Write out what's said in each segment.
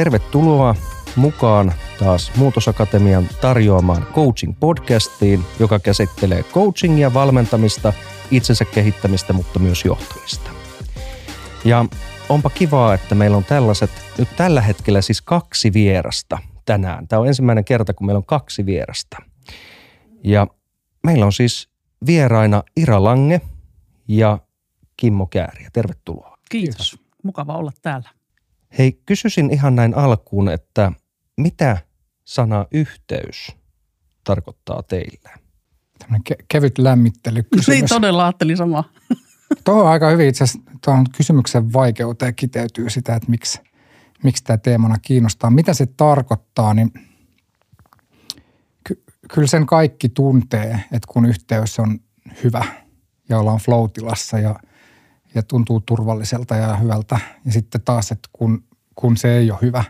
Tervetuloa mukaan taas Muutosakatemian tarjoamaan coaching-podcastiin, joka käsittelee coachingia, valmentamista, itsensä kehittämistä, mutta myös johtamista. Ja onpa kivaa, että meillä on tällaiset, nyt tällä hetkellä siis kaksi vierasta tänään. Tämä on ensimmäinen kerta, kun meillä on kaksi vierasta. Ja meillä on siis vieraina Ira Lange ja Kimmo Kääriä. Tervetuloa. Kiitos. Kiitos. Mukava olla täällä. Hei, kysyisin ihan näin alkuun, että mitä sana yhteys tarkoittaa teille? Tämmöinen ke- kevyt lämmittely Niin todella ajattelin samaa. Tuohon aika hyvin itse asiassa tuohon kysymyksen vaikeuteen kiteytyy sitä, että miksi, miksi tämä teemana kiinnostaa. Mitä se tarkoittaa, niin ky- kyllä sen kaikki tuntee, että kun yhteys on hyvä ja ollaan flow ja, ja tuntuu turvalliselta ja hyvältä. Ja sitten taas, että kun, kun se ei ole hyvä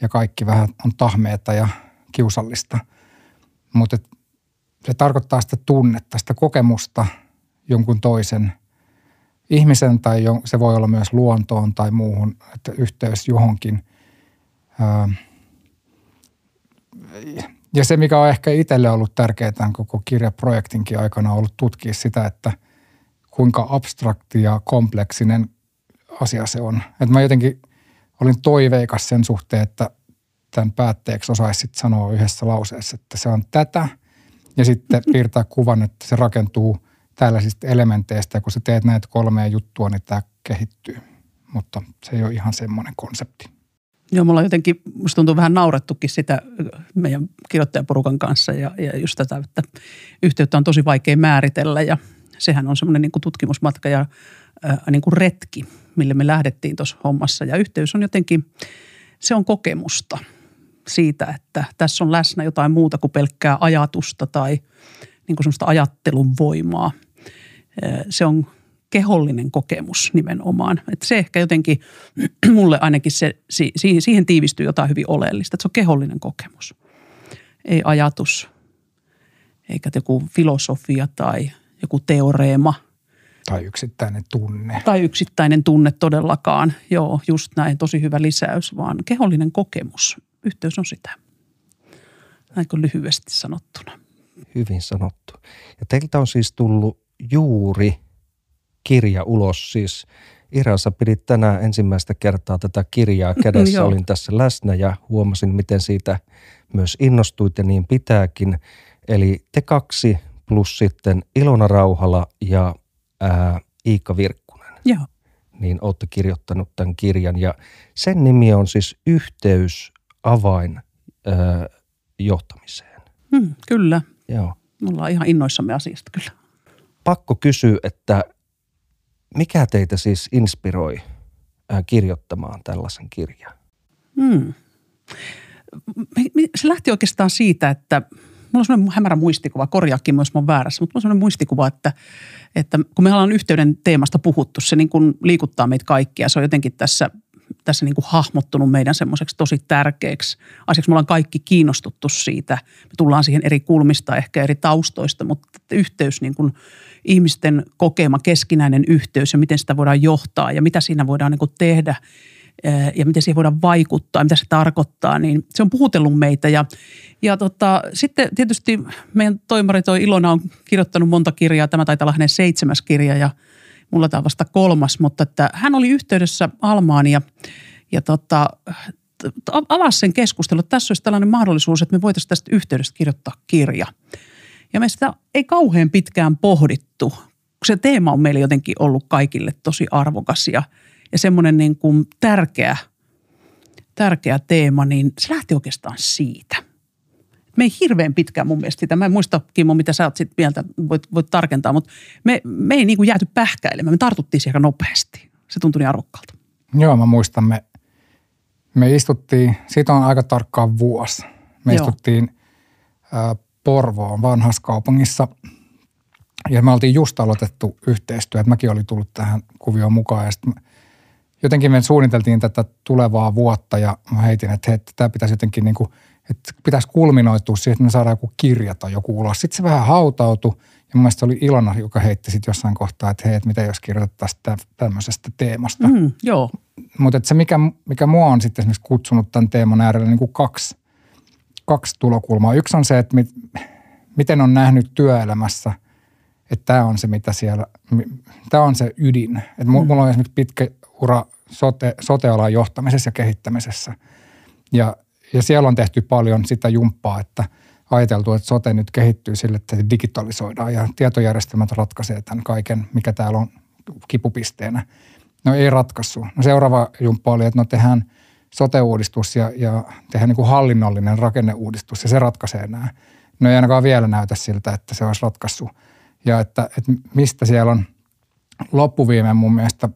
ja kaikki vähän on tahmeeta ja kiusallista. Mutta se tarkoittaa sitä tunnetta, sitä kokemusta jonkun toisen ihmisen tai se voi olla myös luontoon tai muuhun, että yhteys johonkin. Ja se, mikä on ehkä itselle ollut tärkeää tämän koko kirjaprojektinkin aikana, on ollut tutkia sitä, että kuinka abstrakti ja kompleksinen asia se on. Että mä jotenkin olin toiveikas sen suhteen, että tämän päätteeksi osaisi sanoa yhdessä lauseessa, että se on tätä – ja sitten piirtää kuvan, että se rakentuu tällaisista elementeistä ja kun sä teet näitä kolmea juttua, niin tämä kehittyy. Mutta se ei ole ihan semmoinen konsepti. Joo, mulla on jotenkin, musta tuntuu vähän naurettukin sitä meidän kirjoittajaporukan kanssa ja, ja just tätä, että yhteyttä on tosi vaikea määritellä ja sehän on semmoinen niin tutkimusmatka ja ää, niin kuin retki, mille me lähdettiin tuossa hommassa. Ja yhteys on jotenkin, se on kokemusta – siitä, että tässä on läsnä jotain muuta kuin pelkkää ajatusta tai niin kuin semmoista ajattelun voimaa. Se on kehollinen kokemus nimenomaan. Että se ehkä jotenkin, mulle ainakin se, siihen tiivistyy jotain hyvin oleellista, että se on kehollinen kokemus. Ei ajatus, eikä joku filosofia tai joku teoreema. Tai yksittäinen tunne. Tai yksittäinen tunne todellakaan. Joo, just näin, tosi hyvä lisäys, vaan kehollinen kokemus yhteys on sitä. Näinkö lyhyesti sanottuna. Hyvin sanottu. Ja teiltä on siis tullut juuri kirja ulos. Siis Irassa pidit tänään ensimmäistä kertaa tätä kirjaa kädessä. Olin tässä läsnä ja huomasin, miten siitä myös innostuit ja niin pitääkin. Eli te kaksi plus sitten Ilona Rauhala ja ää, Iikka Virkkunen. Joo. Niin olette kirjoittanut tämän kirjan ja sen nimi on siis Yhteys avain ö, johtamiseen. Hmm, kyllä. Joo. Me ollaan ihan innoissamme asiasta kyllä. Pakko kysyä, että mikä teitä siis inspiroi ö, kirjoittamaan tällaisen kirjan? Hmm. Se lähti oikeastaan siitä, että mulla on sellainen hämärä muistikuva, korjaakin myös mun väärässä, mutta mulla on sellainen muistikuva, että, että kun me ollaan yhteyden teemasta puhuttu, se niin kuin liikuttaa meitä kaikkia. Se on jotenkin tässä tässä niin kuin hahmottunut meidän semmoiseksi tosi tärkeäksi asiaksi. Me ollaan kaikki kiinnostuttu siitä. Me tullaan siihen eri kulmista, ehkä eri taustoista, mutta yhteys niin kuin ihmisten kokema keskinäinen yhteys ja miten sitä voidaan johtaa ja mitä siinä voidaan niin kuin tehdä eh, ja miten siihen voidaan vaikuttaa, mitä se tarkoittaa, niin se on puhutellut meitä. Ja, ja tota, sitten tietysti meidän toimari toi Ilona on kirjoittanut monta kirjaa, tämä taitaa olla hänen seitsemäs kirja ja – mulla tämä vasta kolmas, mutta että hän oli yhteydessä Almaan ja, ja tota, avasi sen keskustelun, että tässä olisi tällainen mahdollisuus, että me voitaisiin tästä yhteydestä kirjoittaa kirja. Ja me sitä ei kauhean pitkään pohdittu, se teema on meille jotenkin ollut kaikille tosi arvokas ja, ja semmoinen niin kuin tärkeä, tärkeä teema, niin se lähti oikeastaan siitä me ei hirveän pitkään mun mielestä sitä. Mä en muista, Kimmo, mitä sä oot sit mieltä, voit, voit tarkentaa, mutta me, me ei niin kuin jääty pähkäilemään. Me tartuttiin siihen nopeasti. Se tuntui niin arvokkaalta. Joo, mä muistan, me, me istuttiin, siitä on aika tarkkaan vuosi. Me Joo. istuttiin ä, Porvoon vanhassa kaupungissa ja me oltiin just aloitettu yhteistyö. Mäkin olin tullut tähän kuvioon mukaan ja sitten jotenkin me suunniteltiin tätä tulevaa vuotta ja mä heitin, että hei, tämä pitäisi jotenkin niin kuin – että pitäisi kulminoitua siihen, että me saadaan joku kirja tai joku ulos. Sitten se vähän hautautui mun mielestä oli Ilona, joka heitti sitten jossain kohtaa, että hei, että mitä jos kirjoitettaisiin tämmöisestä teemasta. Mm, joo. Mutta se, mikä, mikä mua on sitten esimerkiksi kutsunut tämän teeman äärelle niin kuin kaksi, kaksi tulokulmaa. Yksi on se, että mit, miten on nähnyt työelämässä, että tämä on se, mitä siellä, tämä on se ydin. Että mm. mulla on esimerkiksi pitkä ura sote, sote-alan johtamisessa ja kehittämisessä. Ja, ja siellä on tehty paljon sitä jumppaa, että ajateltu, että sote nyt kehittyy sille, että digitalisoidaan ja tietojärjestelmät ratkaisee tämän kaiken, mikä täällä on kipupisteenä. No ei ratkaisu. No seuraava jumppa oli, että no tehdään sote-uudistus ja, ja tehdään niin kuin hallinnollinen rakenneuudistus ja se ratkaisee nämä. No ei ainakaan vielä näytä siltä, että se olisi ratkaisu. Ja että, että mistä siellä on loppuviimeen mun mielestä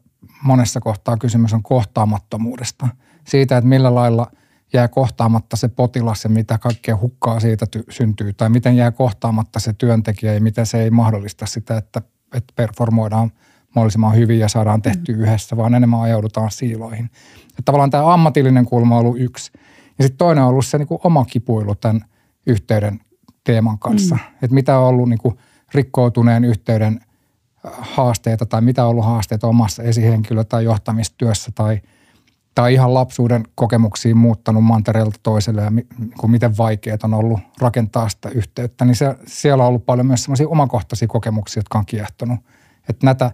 monessa kohtaa kysymys on kohtaamattomuudesta. Siitä, että millä lailla jää kohtaamatta se potilas ja mitä kaikkea hukkaa siitä ty- syntyy. Tai miten jää kohtaamatta se työntekijä ja miten se ei mahdollista sitä, että, että performoidaan mahdollisimman hyvin ja saadaan tehty mm. yhdessä, vaan enemmän ajaudutaan siiloihin. Että tavallaan tämä ammatillinen kulma on ollut yksi. Ja sitten toinen on ollut se niin kuin oma kipuilu tämän yhteyden teeman kanssa. Mm. Että mitä on ollut niin kuin rikkoutuneen yhteyden – haasteita tai mitä on ollut haasteita omassa esihenkilö- tai johtamistyössä tai, tai ihan lapsuuden kokemuksiin muuttanut mantereelta toiselle ja mi, niin miten vaikeat on ollut rakentaa sitä yhteyttä, niin se, siellä on ollut paljon myös semmoisia omakohtaisia kokemuksia, jotka on kiehtonut. Että näitä,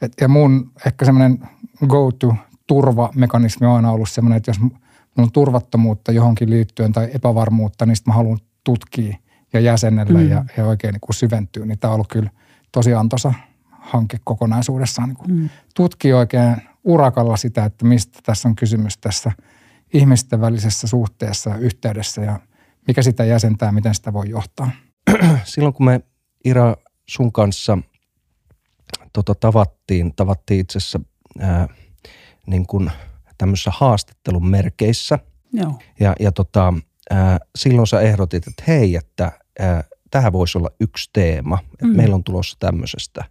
et, ja mun ehkä semmoinen go-to turvamekanismi on aina ollut semmoinen, että jos mulla on turvattomuutta johonkin liittyen tai epävarmuutta, niin sitten mä haluan tutkia ja jäsennellä mm. ja, ja oikein niin kuin syventyä, niin tämä on ollut kyllä – tosi antoisa hanke kokonaisuudessaan niin mm. tutkii oikein urakalla sitä, että mistä tässä on kysymys tässä ihmisten välisessä suhteessa ja yhteydessä ja mikä sitä jäsentää, miten sitä voi johtaa. Silloin kun me Ira sun kanssa tota, tavattiin, tavattiin itse asiassa ää, niin kuin tämmöisissä haastattelun merkeissä. Joo. Ja, ja tota, ää, silloin sä ehdotit, että hei, että ää, tähän voisi olla yksi teema, että mm. meillä on tulossa tämmöisestä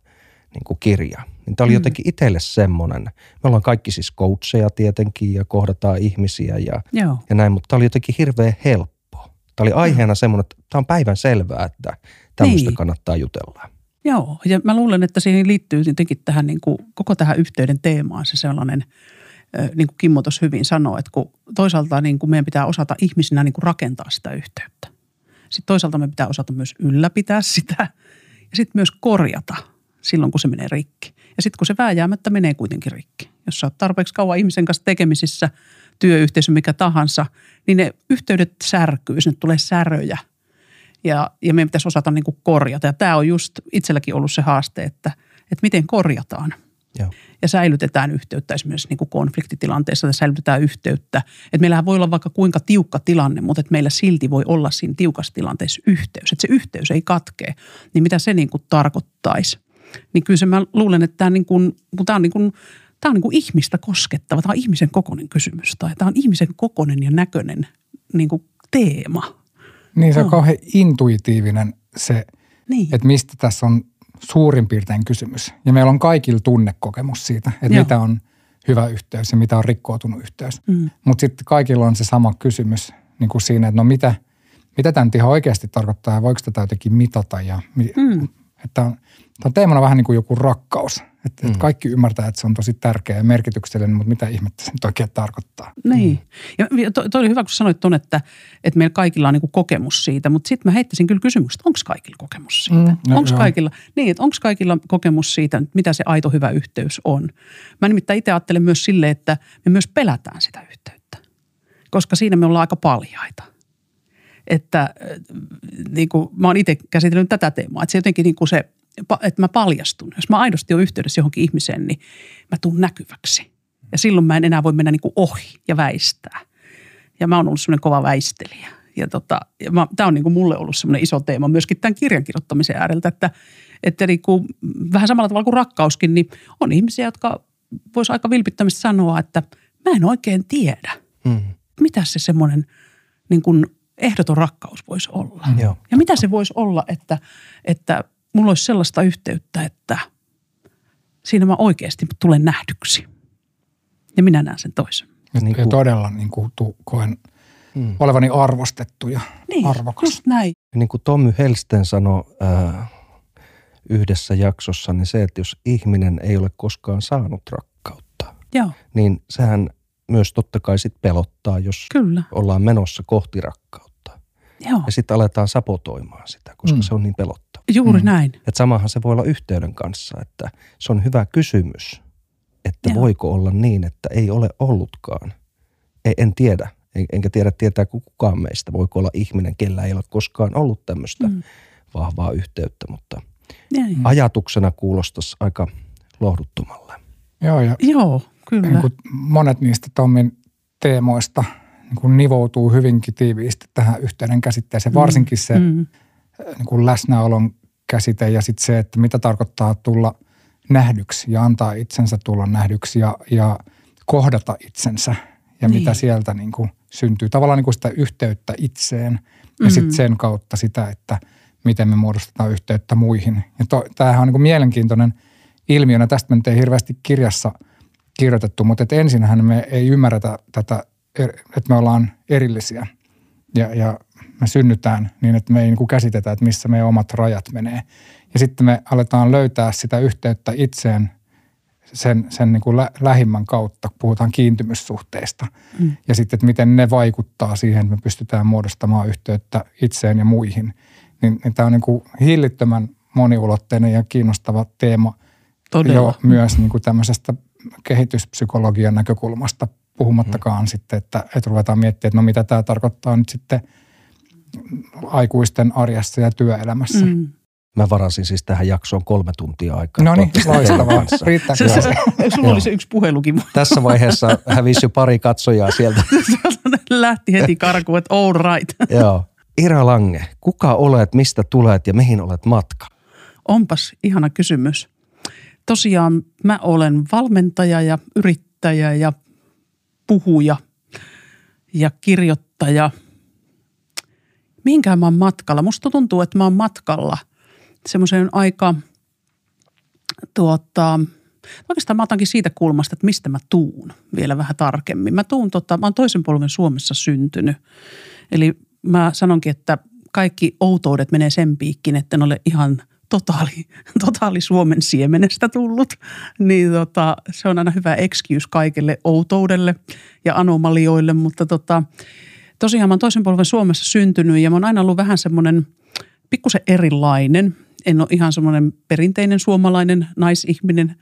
niin kuin kirja. Niin tämä oli mm. jotenkin itselle semmoinen. Me ollaan kaikki siis coacheja tietenkin ja kohdataan ihmisiä ja, Joo. ja näin, mutta tämä oli jotenkin hirveän helppo. Tämä oli aiheena semmoinen, että tämä on päivän selvää, että tämmöistä niin. kannattaa jutella. Joo, ja mä luulen, että siihen liittyy jotenkin tähän niin kuin, koko tähän yhteyden teemaan se sellainen, niin kuin Kimmo tuossa hyvin sanoi, että kun toisaalta niin kuin meidän pitää osata ihmisinä niin kuin rakentaa sitä yhteyttä. Sitten toisaalta me pitää osata myös ylläpitää sitä ja sitten myös korjata silloin, kun se menee rikki. Ja sitten kun se vääjäämättä menee kuitenkin rikki. Jos sä oot tarpeeksi kauan ihmisen kanssa tekemisissä, työyhteisö mikä tahansa, niin ne yhteydet särkyy, sinne tulee säröjä. Ja, ja meidän pitäisi osata niin korjata. Ja tämä on just itselläkin ollut se haaste, että, että miten korjataan – Joo. ja säilytetään yhteyttä esimerkiksi niin kuin konfliktitilanteessa, että säilytetään yhteyttä. Että meillähän voi olla vaikka kuinka tiukka tilanne, mutta että meillä silti voi olla siinä tiukassa tilanteessa yhteys, että se yhteys ei katkee. Niin mitä se niin kuin tarkoittaisi? Niin kyllä se mä luulen, että tämä, niin kuin, kun tämä on, niin kuin, tämä on niin kuin ihmistä koskettava, tämä on ihmisen kokoinen kysymys tai tämä on ihmisen kokoinen ja näköinen niin kuin teema. Niin se on no. kauhean intuitiivinen se, niin. että mistä tässä on suurin piirtein kysymys. Ja meillä on kaikilla tunnekokemus siitä, että Joo. mitä on hyvä yhteys ja mitä on rikkoutunut yhteys. Mm. Mutta sitten kaikilla on se sama kysymys niin kuin siinä, että no mitä, mitä tämä nyt ihan oikeasti tarkoittaa ja voiko tätä jotenkin mitata. Ja, mm. että on, tämä on teemana vähän niin kuin joku rakkaus. Että mm. et kaikki ymmärtää, että se on tosi tärkeä ja merkityksellinen, mutta mitä ihmettä se nyt oikein tarkoittaa. Niin. Mm. Ja toi to oli hyvä, kun sanoit tuon, että, että meillä kaikilla on niin kokemus siitä, mutta sitten mä heittäisin kyllä kysymyksen, että onko kaikilla kokemus siitä? Mm, no, onko kaikilla, niin, että onko kaikilla kokemus siitä, mitä se aito hyvä yhteys on? Mä nimittäin itse ajattelen myös sille, että me myös pelätään sitä yhteyttä, koska siinä me ollaan aika paljaita että niin kuin, mä oon itse käsitellyt tätä teemaa, että se jotenkin niin kuin se että mä paljastun. Jos mä aidosti olen yhteydessä johonkin ihmiseen, niin mä tuun näkyväksi. Ja silloin mä en enää voi mennä niin kuin ohi ja väistää. Ja mä oon ollut semmoinen kova väistelijä. Ja, tota, ja tämä on niin kuin mulle ollut semmoinen iso teema myöskin tämän kirjan kirjoittamisen ääreltä, että, että niin kuin, vähän samalla tavalla kuin rakkauskin, niin on ihmisiä, jotka vois aika vilpittömästi sanoa, että mä en oikein tiedä, hmm. mitä se semmoinen niin kuin ehdoton rakkaus voisi olla. Hmm. Ja mitä se voisi olla, että, että mulla olisi sellaista yhteyttä, että siinä mä oikeasti tulen nähdyksi. Ja minä näen sen toisen. Ja, niin kuin, ja todella niin kuin, tu, koen hmm. olevani arvostettu ja niin, arvokas. Just näin. Ja niin kuin Tommy Helsten sanoi äh, yhdessä jaksossa, niin se, että jos ihminen ei ole koskaan saanut rakkautta, Joo, niin sehän myös totta kai sit pelottaa, jos kyllä. ollaan menossa kohti rakkautta. Joo, Ja sitten aletaan sapotoimaan sitä, koska Mm. se on niin pelottava. Juuri Mm. näin. Et samahan se voi olla yhteyden kanssa, että se on hyvä kysymys, että Joo. voiko olla niin, että ei ole ollutkaan. Ei, en tiedä, en, enkä tiedä tietääkö kukaan meistä, voiko olla ihminen, kellä ei ole koskaan ollut tämmöistä Mm. mm. vahvaa yhteyttä, mutta Näin. ajatuksena kuulostaisi aika lohduttomalle. Joo, ja Joo, kyllä. niin kuin monet niistä Tommin teemoista niin kuin nivoutuu hyvinkin tiiviisti tähän yhteyden käsitteeseen. Varsinkin se Mm. niin kuin läsnäolon käsite ja sitten se, että mitä tarkoittaa tulla nähdyksi ja antaa itsensä tulla nähdyksi ja, ja kohdata itsensä ja Niin. mitä sieltä niin kuin syntyy. Tavallaan niin kuin sitä yhteyttä itseen ja Mm. sitten sen kautta sitä, että miten me muodostetaan yhteyttä muihin. Ja to, tämähän on niin kuin mielenkiintoinen ilmiönä. Tästä me nyt ei hirveästi kirjassa kirjoitettu, mutta et ensinhän me ei ymmärretä tätä, er- että me ollaan erillisiä ja, ja me synnytään niin, että me ei niin käsitetä, että missä meidän omat rajat menee. Ja sitten me aletaan löytää sitä yhteyttä itseen sen, sen niin kuin lä- lähimmän kautta, puhutaan kiintymyssuhteista. Mm. Ja sitten, että miten ne vaikuttaa siihen, että me pystytään muodostamaan yhteyttä itseen ja muihin. Niin, niin tämä on niin kuin hillittömän moniulotteinen ja kiinnostava teema Todella. jo myös niin kuin tämmöisestä kehityspsykologian näkökulmasta, puhumattakaan mm. sitten, että, että ruvetaan miettimään, että no mitä tämä tarkoittaa nyt sitten aikuisten arjessa ja työelämässä. Mm. Mä varasin siis tähän jaksoon kolme tuntia aikaa. No niin, loistavaa. Se, se, se? sulla oli se yksi puhelukin, Tässä vaiheessa hävisi jo pari katsojaa sieltä. sieltä lähti heti karkuun, että all right. Joo. Ira Lange, kuka olet, mistä tulet ja mihin olet matka? Onpas ihana kysymys. Tosiaan mä olen valmentaja ja yrittäjä ja puhuja ja kirjoittaja. Mihinkään mä oon matkalla? Musta tuntuu, että mä oon matkalla semmoiseen aika tuota, oikeastaan mä otankin siitä kulmasta, että mistä mä tuun vielä vähän tarkemmin. Mä tuun tota, mä oon toisen polven Suomessa syntynyt. Eli mä sanonkin, että kaikki outoudet menee sen piikkiin, että ole ihan totaali, totaali Suomen siemenestä tullut. Niin tota, se on aina hyvä excuse kaikelle outoudelle ja anomalioille, mutta tota, tosiaan mä oon toisen polven Suomessa syntynyt ja mä oon aina ollut vähän semmoinen pikkusen erilainen. En ole ihan semmoinen perinteinen suomalainen naisihminen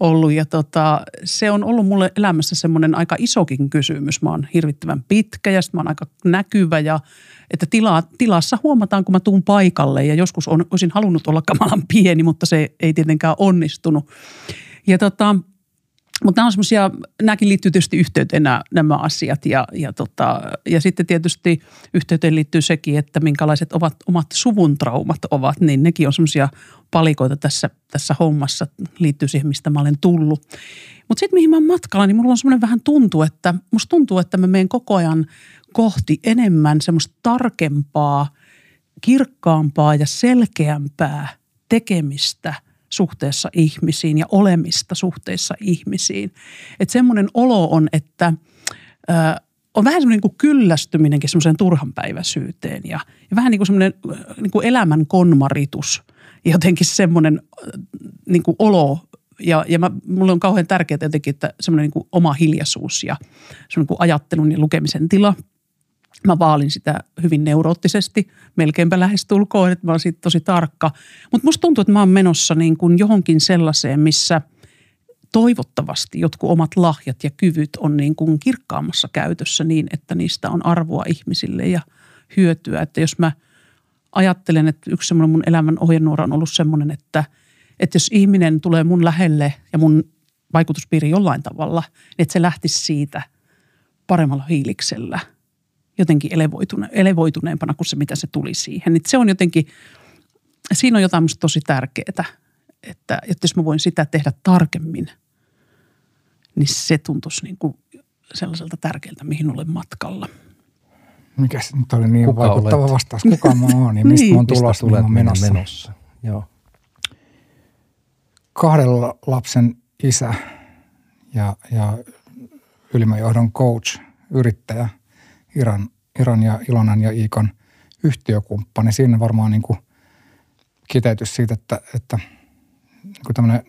ollut ja tota, se on ollut mulle elämässä semmoinen aika isokin kysymys. Mä oon hirvittävän pitkä ja sitten mä oon aika näkyvä ja että tila, tilassa huomataan, kun mä tuun paikalle ja joskus on, olisin halunnut olla kamalan pieni, mutta se ei tietenkään onnistunut. Ja tota, mutta nämä on semmoisia, nämäkin liittyy tietysti yhteyteen nämä, nämä asiat ja, ja, tota, ja sitten tietysti yhteyteen liittyy sekin, että minkälaiset ovat omat suvun traumat ovat, niin nekin on semmoisia palikoita tässä, tässä hommassa, liittyy siihen, mistä mä olen tullut. Mutta sitten mihin mä oon matkalla, niin mulla on semmoinen vähän tuntuu, että musta tuntuu, että mä menen koko ajan kohti enemmän semmoista tarkempaa, kirkkaampaa ja selkeämpää tekemistä – suhteessa ihmisiin ja olemista suhteessa ihmisiin. Että semmoinen olo on, että ö, on vähän semmoinen niin kyllästyminenkin semmoiseen turhanpäiväisyyteen ja, ja vähän niin kuin semmoinen niin kuin elämän konmaritus. Jotenkin semmoinen niin kuin olo ja, ja mä, mulle on kauhean tärkeää jotenkin, että semmoinen niin kuin oma hiljaisuus ja semmoinen niin kuin ajattelun ja lukemisen tila – Mä vaalin sitä hyvin neuroottisesti, melkeinpä lähestulkoon, että mä olen siitä tosi tarkka. Mutta musta tuntuu, että mä oon menossa niin kuin johonkin sellaiseen, missä toivottavasti jotkut omat lahjat ja kyvyt on niin kuin kirkkaammassa käytössä niin, että niistä on arvoa ihmisille ja hyötyä. Että jos mä ajattelen, että yksi semmoinen mun elämän ohjenuora on ollut semmoinen, että, että jos ihminen tulee mun lähelle ja mun vaikutuspiiri jollain tavalla, niin että se lähtisi siitä paremmalla hiiliksellä – jotenkin elevoitune, elevoituneempana kuin se, mitä se tuli siihen. Niin se on jotenkin, siinä on jotain musta tosi tärkeää, että, että jos mä voin sitä tehdä tarkemmin, niin se tuntuisi niin kuin sellaiselta tärkeältä, mihin olen matkalla. Mikä se nyt oli niin Kuka vaikuttava olet? vastaus? Kuka mä oon ja mistä Niin. mä oon Mistä tulossa, tulet mihin mä oon menossa? menossa? Joo. kahden lapsen isä ja, ja ylimmän johdon coach, yrittäjä, Iran, Iran ja Ilonan ja Iikon yhtiökumppani. Siinä varmaan niin kuin kiteytys siitä, että, että niin tämmöinen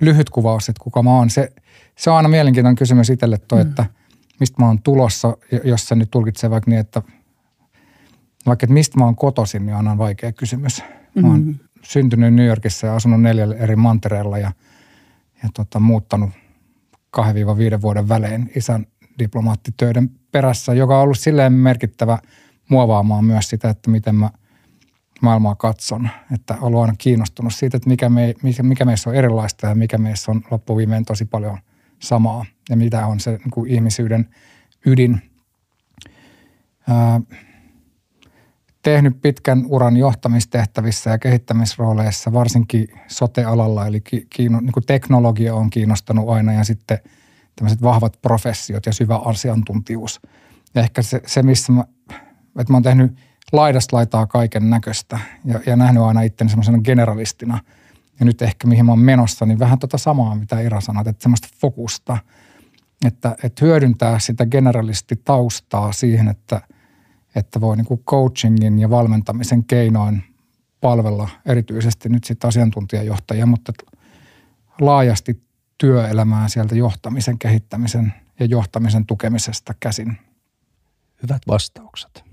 lyhyt kuvaus, että kuka mä oon. Se, se on aina mielenkiintoinen kysymys itselle toi, mm. että mistä mä oon tulossa, jos se nyt tulkitsee vaikka niin, että vaikka että mistä mä oon kotoisin, niin on aina vaikea kysymys. Mä oon mm-hmm. syntynyt New Yorkissa ja asunut neljällä eri mantereella ja, ja tota, muuttanut 2-5 vuoden välein isän diplomaattitöiden perässä, joka on ollut silleen merkittävä muovaamaan myös sitä, että miten mä maailmaa katson. Että olen aina kiinnostunut siitä, että mikä, me, mikä, meissä on erilaista ja mikä meissä on loppuviimeen tosi paljon samaa. Ja mitä on se niin kuin ihmisyyden ydin. Ää, tehnyt pitkän uran johtamistehtävissä ja kehittämisrooleissa, varsinkin sote-alalla, eli kiino, niin kuin teknologia on kiinnostanut aina ja sitten tämmöiset vahvat professiot ja syvä asiantuntijuus. Ja ehkä se, se missä mä, että mä oon tehnyt laidasta laitaa kaiken näköistä ja, ja nähnyt aina itteni semmoisena generalistina. Ja nyt ehkä mihin mä oon menossa, niin vähän tota samaa, mitä Ira sanoi, että semmoista fokusta, että, että hyödyntää sitä generalistitaustaa siihen, että – että voi niin kuin coachingin ja valmentamisen keinoin palvella erityisesti nyt sitten asiantuntijajohtajia, mutta laajasti työelämää sieltä johtamisen kehittämisen ja johtamisen tukemisesta käsin. Hyvät vastaukset.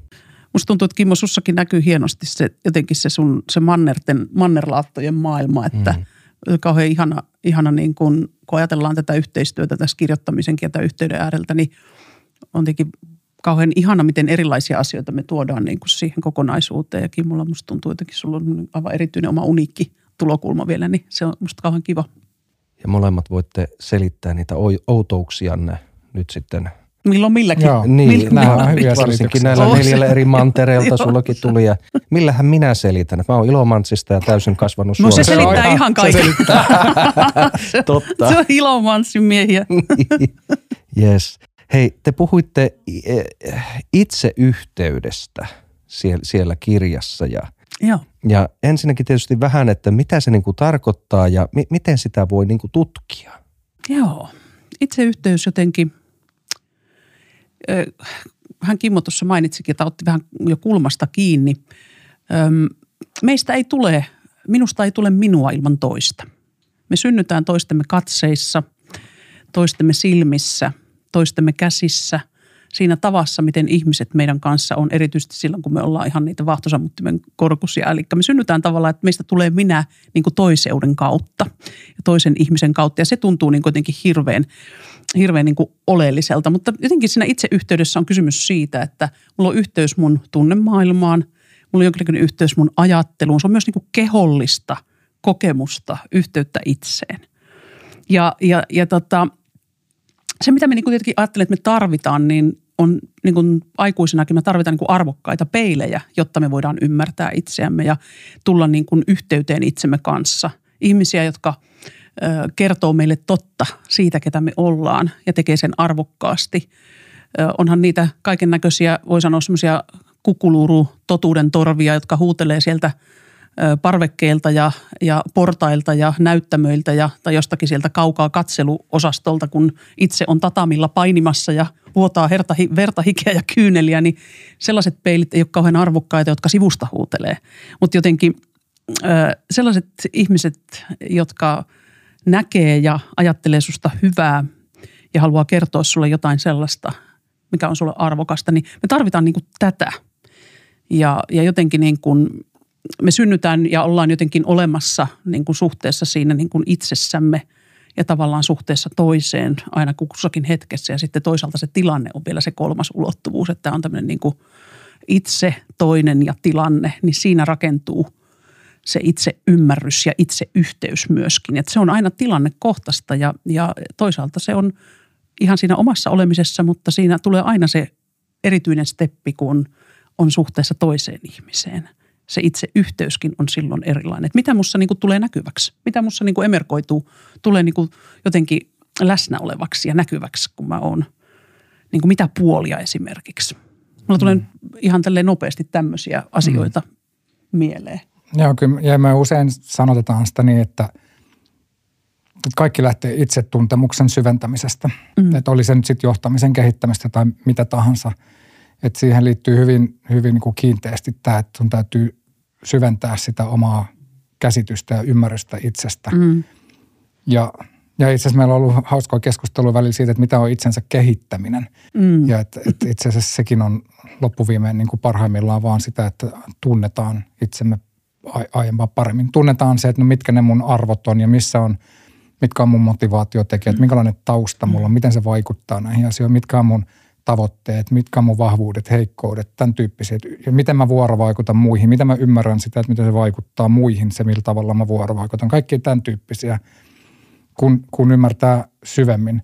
Musta tuntuu, että Kimmo, sussakin näkyy hienosti se, jotenkin se sun se mannerten, mannerlaattojen maailma, että mm. kauhean ihana, ihana niin kun, kun ajatellaan tätä yhteistyötä tässä kirjoittamisenkin ja tämän yhteyden ääreltä, niin on tietenkin kauhean ihana, miten erilaisia asioita me tuodaan niin kuin siihen kokonaisuuteen. Ja Kimmolla musta tuntuu jotenkin, sulla on aivan erityinen oma uniikki tulokulma vielä, niin se on musta kauhean kiva. Ja molemmat voitte selittää niitä outouksianne nyt sitten Milloin milläkin. Joo, niin, Mil, nämä on hyviä varsinkin näillä neljällä eri mantereelta sullakin tuli. Ja millähän minä selitän? Mä oon Ilomantsista ja täysin kasvanut No se selittää se ihan kaiken. Totta. Se on Ilomantsin miehiä. yes. Hei, te puhuitte e, itseyhteydestä siellä, siellä kirjassa ja, Joo. ja ensinnäkin tietysti vähän, että mitä se niinku tarkoittaa ja mi- miten sitä voi niinku tutkia. Joo, itseyhteys jotenkin, hän Kimmo tuossa mainitsikin, että otti vähän jo kulmasta kiinni. Meistä ei tule, minusta ei tule minua ilman toista. Me synnytään toistemme katseissa, toistemme silmissä – toistemme käsissä, siinä tavassa, miten ihmiset meidän kanssa on, erityisesti silloin, kun me ollaan ihan niitä vahtosammuttimen korkusia. Eli me synnytään tavallaan, että meistä tulee minä niin kuin toiseuden kautta ja toisen ihmisen kautta. Ja se tuntuu niin jotenkin hirveän, hirveän niin kuin oleelliselta. Mutta jotenkin siinä itse yhteydessä on kysymys siitä, että mulla on yhteys mun tunnemaailmaan, mulla on jonkinlainen yhteys mun ajatteluun. Se on myös niin kuin kehollista kokemusta, yhteyttä itseen. Ja, ja, ja tota, se, mitä me niin tietenkin ajattelen, että me tarvitaan, niin on niin kuin aikuisinakin me tarvitaan niin kuin arvokkaita peilejä, jotta me voidaan ymmärtää itseämme ja tulla niin kuin yhteyteen itsemme kanssa. Ihmisiä, jotka ö, kertoo meille totta siitä, ketä me ollaan ja tekee sen arvokkaasti. Ö, onhan niitä kaiken näköisiä, voi sanoa semmoisia kukuluuru totuuden torvia, jotka huutelee sieltä – parvekkeilta ja, ja portailta ja näyttämöiltä ja, tai jostakin sieltä kaukaa katseluosastolta, kun itse on tatamilla painimassa ja vuotaa herta, verta, hikeä ja kyyneliä, niin sellaiset peilit ei ole kauhean arvokkaita, jotka sivusta huutelee. Mutta jotenkin sellaiset ihmiset, jotka näkee ja ajattelee susta hyvää ja haluaa kertoa sulle jotain sellaista, mikä on sulle arvokasta, niin me tarvitaan niin kuin tätä. Ja, ja jotenkin niin kuin me synnytään ja ollaan jotenkin olemassa niin kuin suhteessa siinä niin kuin itsessämme ja tavallaan suhteessa toiseen aina kussakin hetkessä. Ja sitten toisaalta se tilanne on vielä se kolmas ulottuvuus, että on tämmöinen niin kuin itse, toinen ja tilanne, niin siinä rakentuu se itse ymmärrys ja itse yhteys myöskin. Että se on aina tilannekohtaista ja, ja toisaalta se on ihan siinä omassa olemisessa, mutta siinä tulee aina se erityinen steppi, kun on suhteessa toiseen ihmiseen – se itse yhteyskin on silloin erilainen. Että mitä musta niin tulee näkyväksi, mitä musta niin emerkoituu, tulee niin jotenkin läsnä olevaksi ja näkyväksi, kun mä oon, niin mitä puolia esimerkiksi. Mulla mm. tulee ihan tälleen nopeasti tämmöisiä asioita mm. mieleen. Joo, kyllä, ja me usein sanotetaan sitä niin, että kaikki lähtee itsetuntemuksen syventämisestä. Mm. Että oli se nyt sitten johtamisen kehittämistä tai mitä tahansa. Että siihen liittyy hyvin, hyvin niin kuin kiinteästi tämä, että sun täytyy syventää sitä omaa käsitystä ja ymmärrystä itsestä. Mm. Ja, ja itse asiassa meillä on ollut hauskaa keskustelua välillä siitä, että mitä on itsensä kehittäminen. Mm. Ja että, että itse asiassa sekin on loppuviimeen niin kuin parhaimmillaan vaan sitä, että tunnetaan itsemme aiempaa paremmin. Tunnetaan se, että no mitkä ne mun arvot on ja missä on, mitkä on mun motivaatiotekijät, mm. minkälainen tausta mulla on, miten se vaikuttaa näihin asioihin, mitkä on mun tavoitteet, mitkä on mun vahvuudet, heikkoudet, tämän tyyppiset. Ja miten mä vuorovaikutan muihin, miten mä ymmärrän sitä, että miten se vaikuttaa muihin, se millä tavalla mä vuorovaikutan. Kaikki tämän tyyppisiä, kun, kun ymmärtää syvemmin,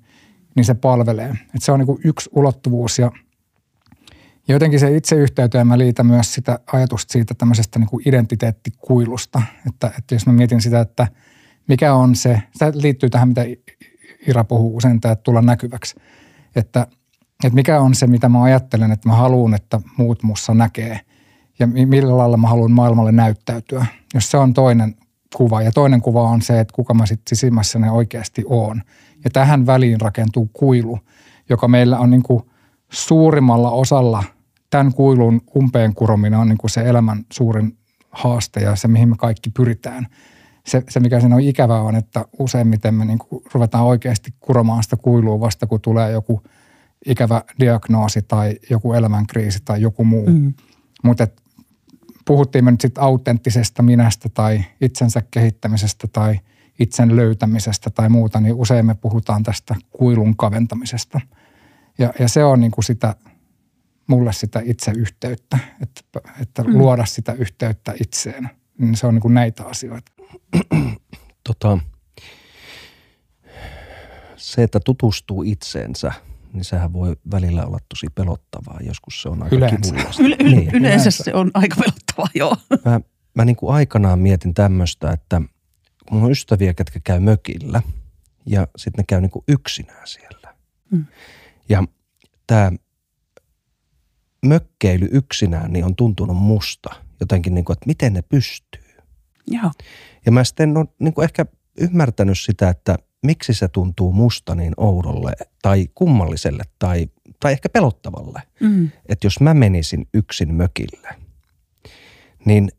niin se palvelee. Et se on niin kuin yksi ulottuvuus ja – jotenkin se itse yhteyteen mä liitän myös sitä ajatusta siitä tämmöisestä niin kuin identiteettikuilusta. Että, että jos mä mietin sitä, että mikä on se, se liittyy tähän, mitä Ira puhuu usein, että tulla näkyväksi. Että, että mikä on se, mitä mä ajattelen, että mä haluan, että muut mussa näkee. Ja millä lailla mä haluan maailmalle näyttäytyä. Jos se on toinen kuva. Ja toinen kuva on se, että kuka mä sitten sisimmässä ne oikeasti oon. Ja tähän väliin rakentuu kuilu, joka meillä on niin kuin suurimmalla osalla – tämän kuilun umpeen kurominen on niin kuin se elämän suurin haaste ja se, mihin me kaikki pyritään. Se, se mikä siinä on ikävää on, että useimmiten me niin kuin ruvetaan oikeasti kuromaan sitä kuilua vasta, kun tulee joku ikävä diagnoosi tai joku elämänkriisi tai joku muu. Mm. Mutta puhuttiin me nyt sitten autenttisesta minästä tai itsensä kehittämisestä tai itsen löytämisestä tai muuta, niin usein me puhutaan tästä kuilun kaventamisesta. Ja, ja se on niin kuin sitä – mulle sitä itseyhteyttä, että, että mm. luoda sitä yhteyttä itseen. Niin se on niin kuin näitä asioita. tota, se, että tutustuu itseensä, niin sehän voi välillä olla tosi pelottavaa. Joskus se on aika yleensä. Yle, yle, niin. Yleensä se on aika pelottavaa, joo. Mä, mä niin kuin aikanaan mietin tämmöistä, että kun on ystäviä, ketkä käy mökillä ja sitten ne käy niin kuin yksinään siellä. Mm. Ja tämä mökkeily yksinään niin on tuntunut musta jotenkin, niin kuin, että miten ne pystyy. Joo. Ja mä sitten en niin kuin ehkä ymmärtänyt sitä, että miksi se tuntuu musta niin oudolle tai kummalliselle tai, tai ehkä pelottavalle. Mm. Että jos mä menisin yksin mökille, niin...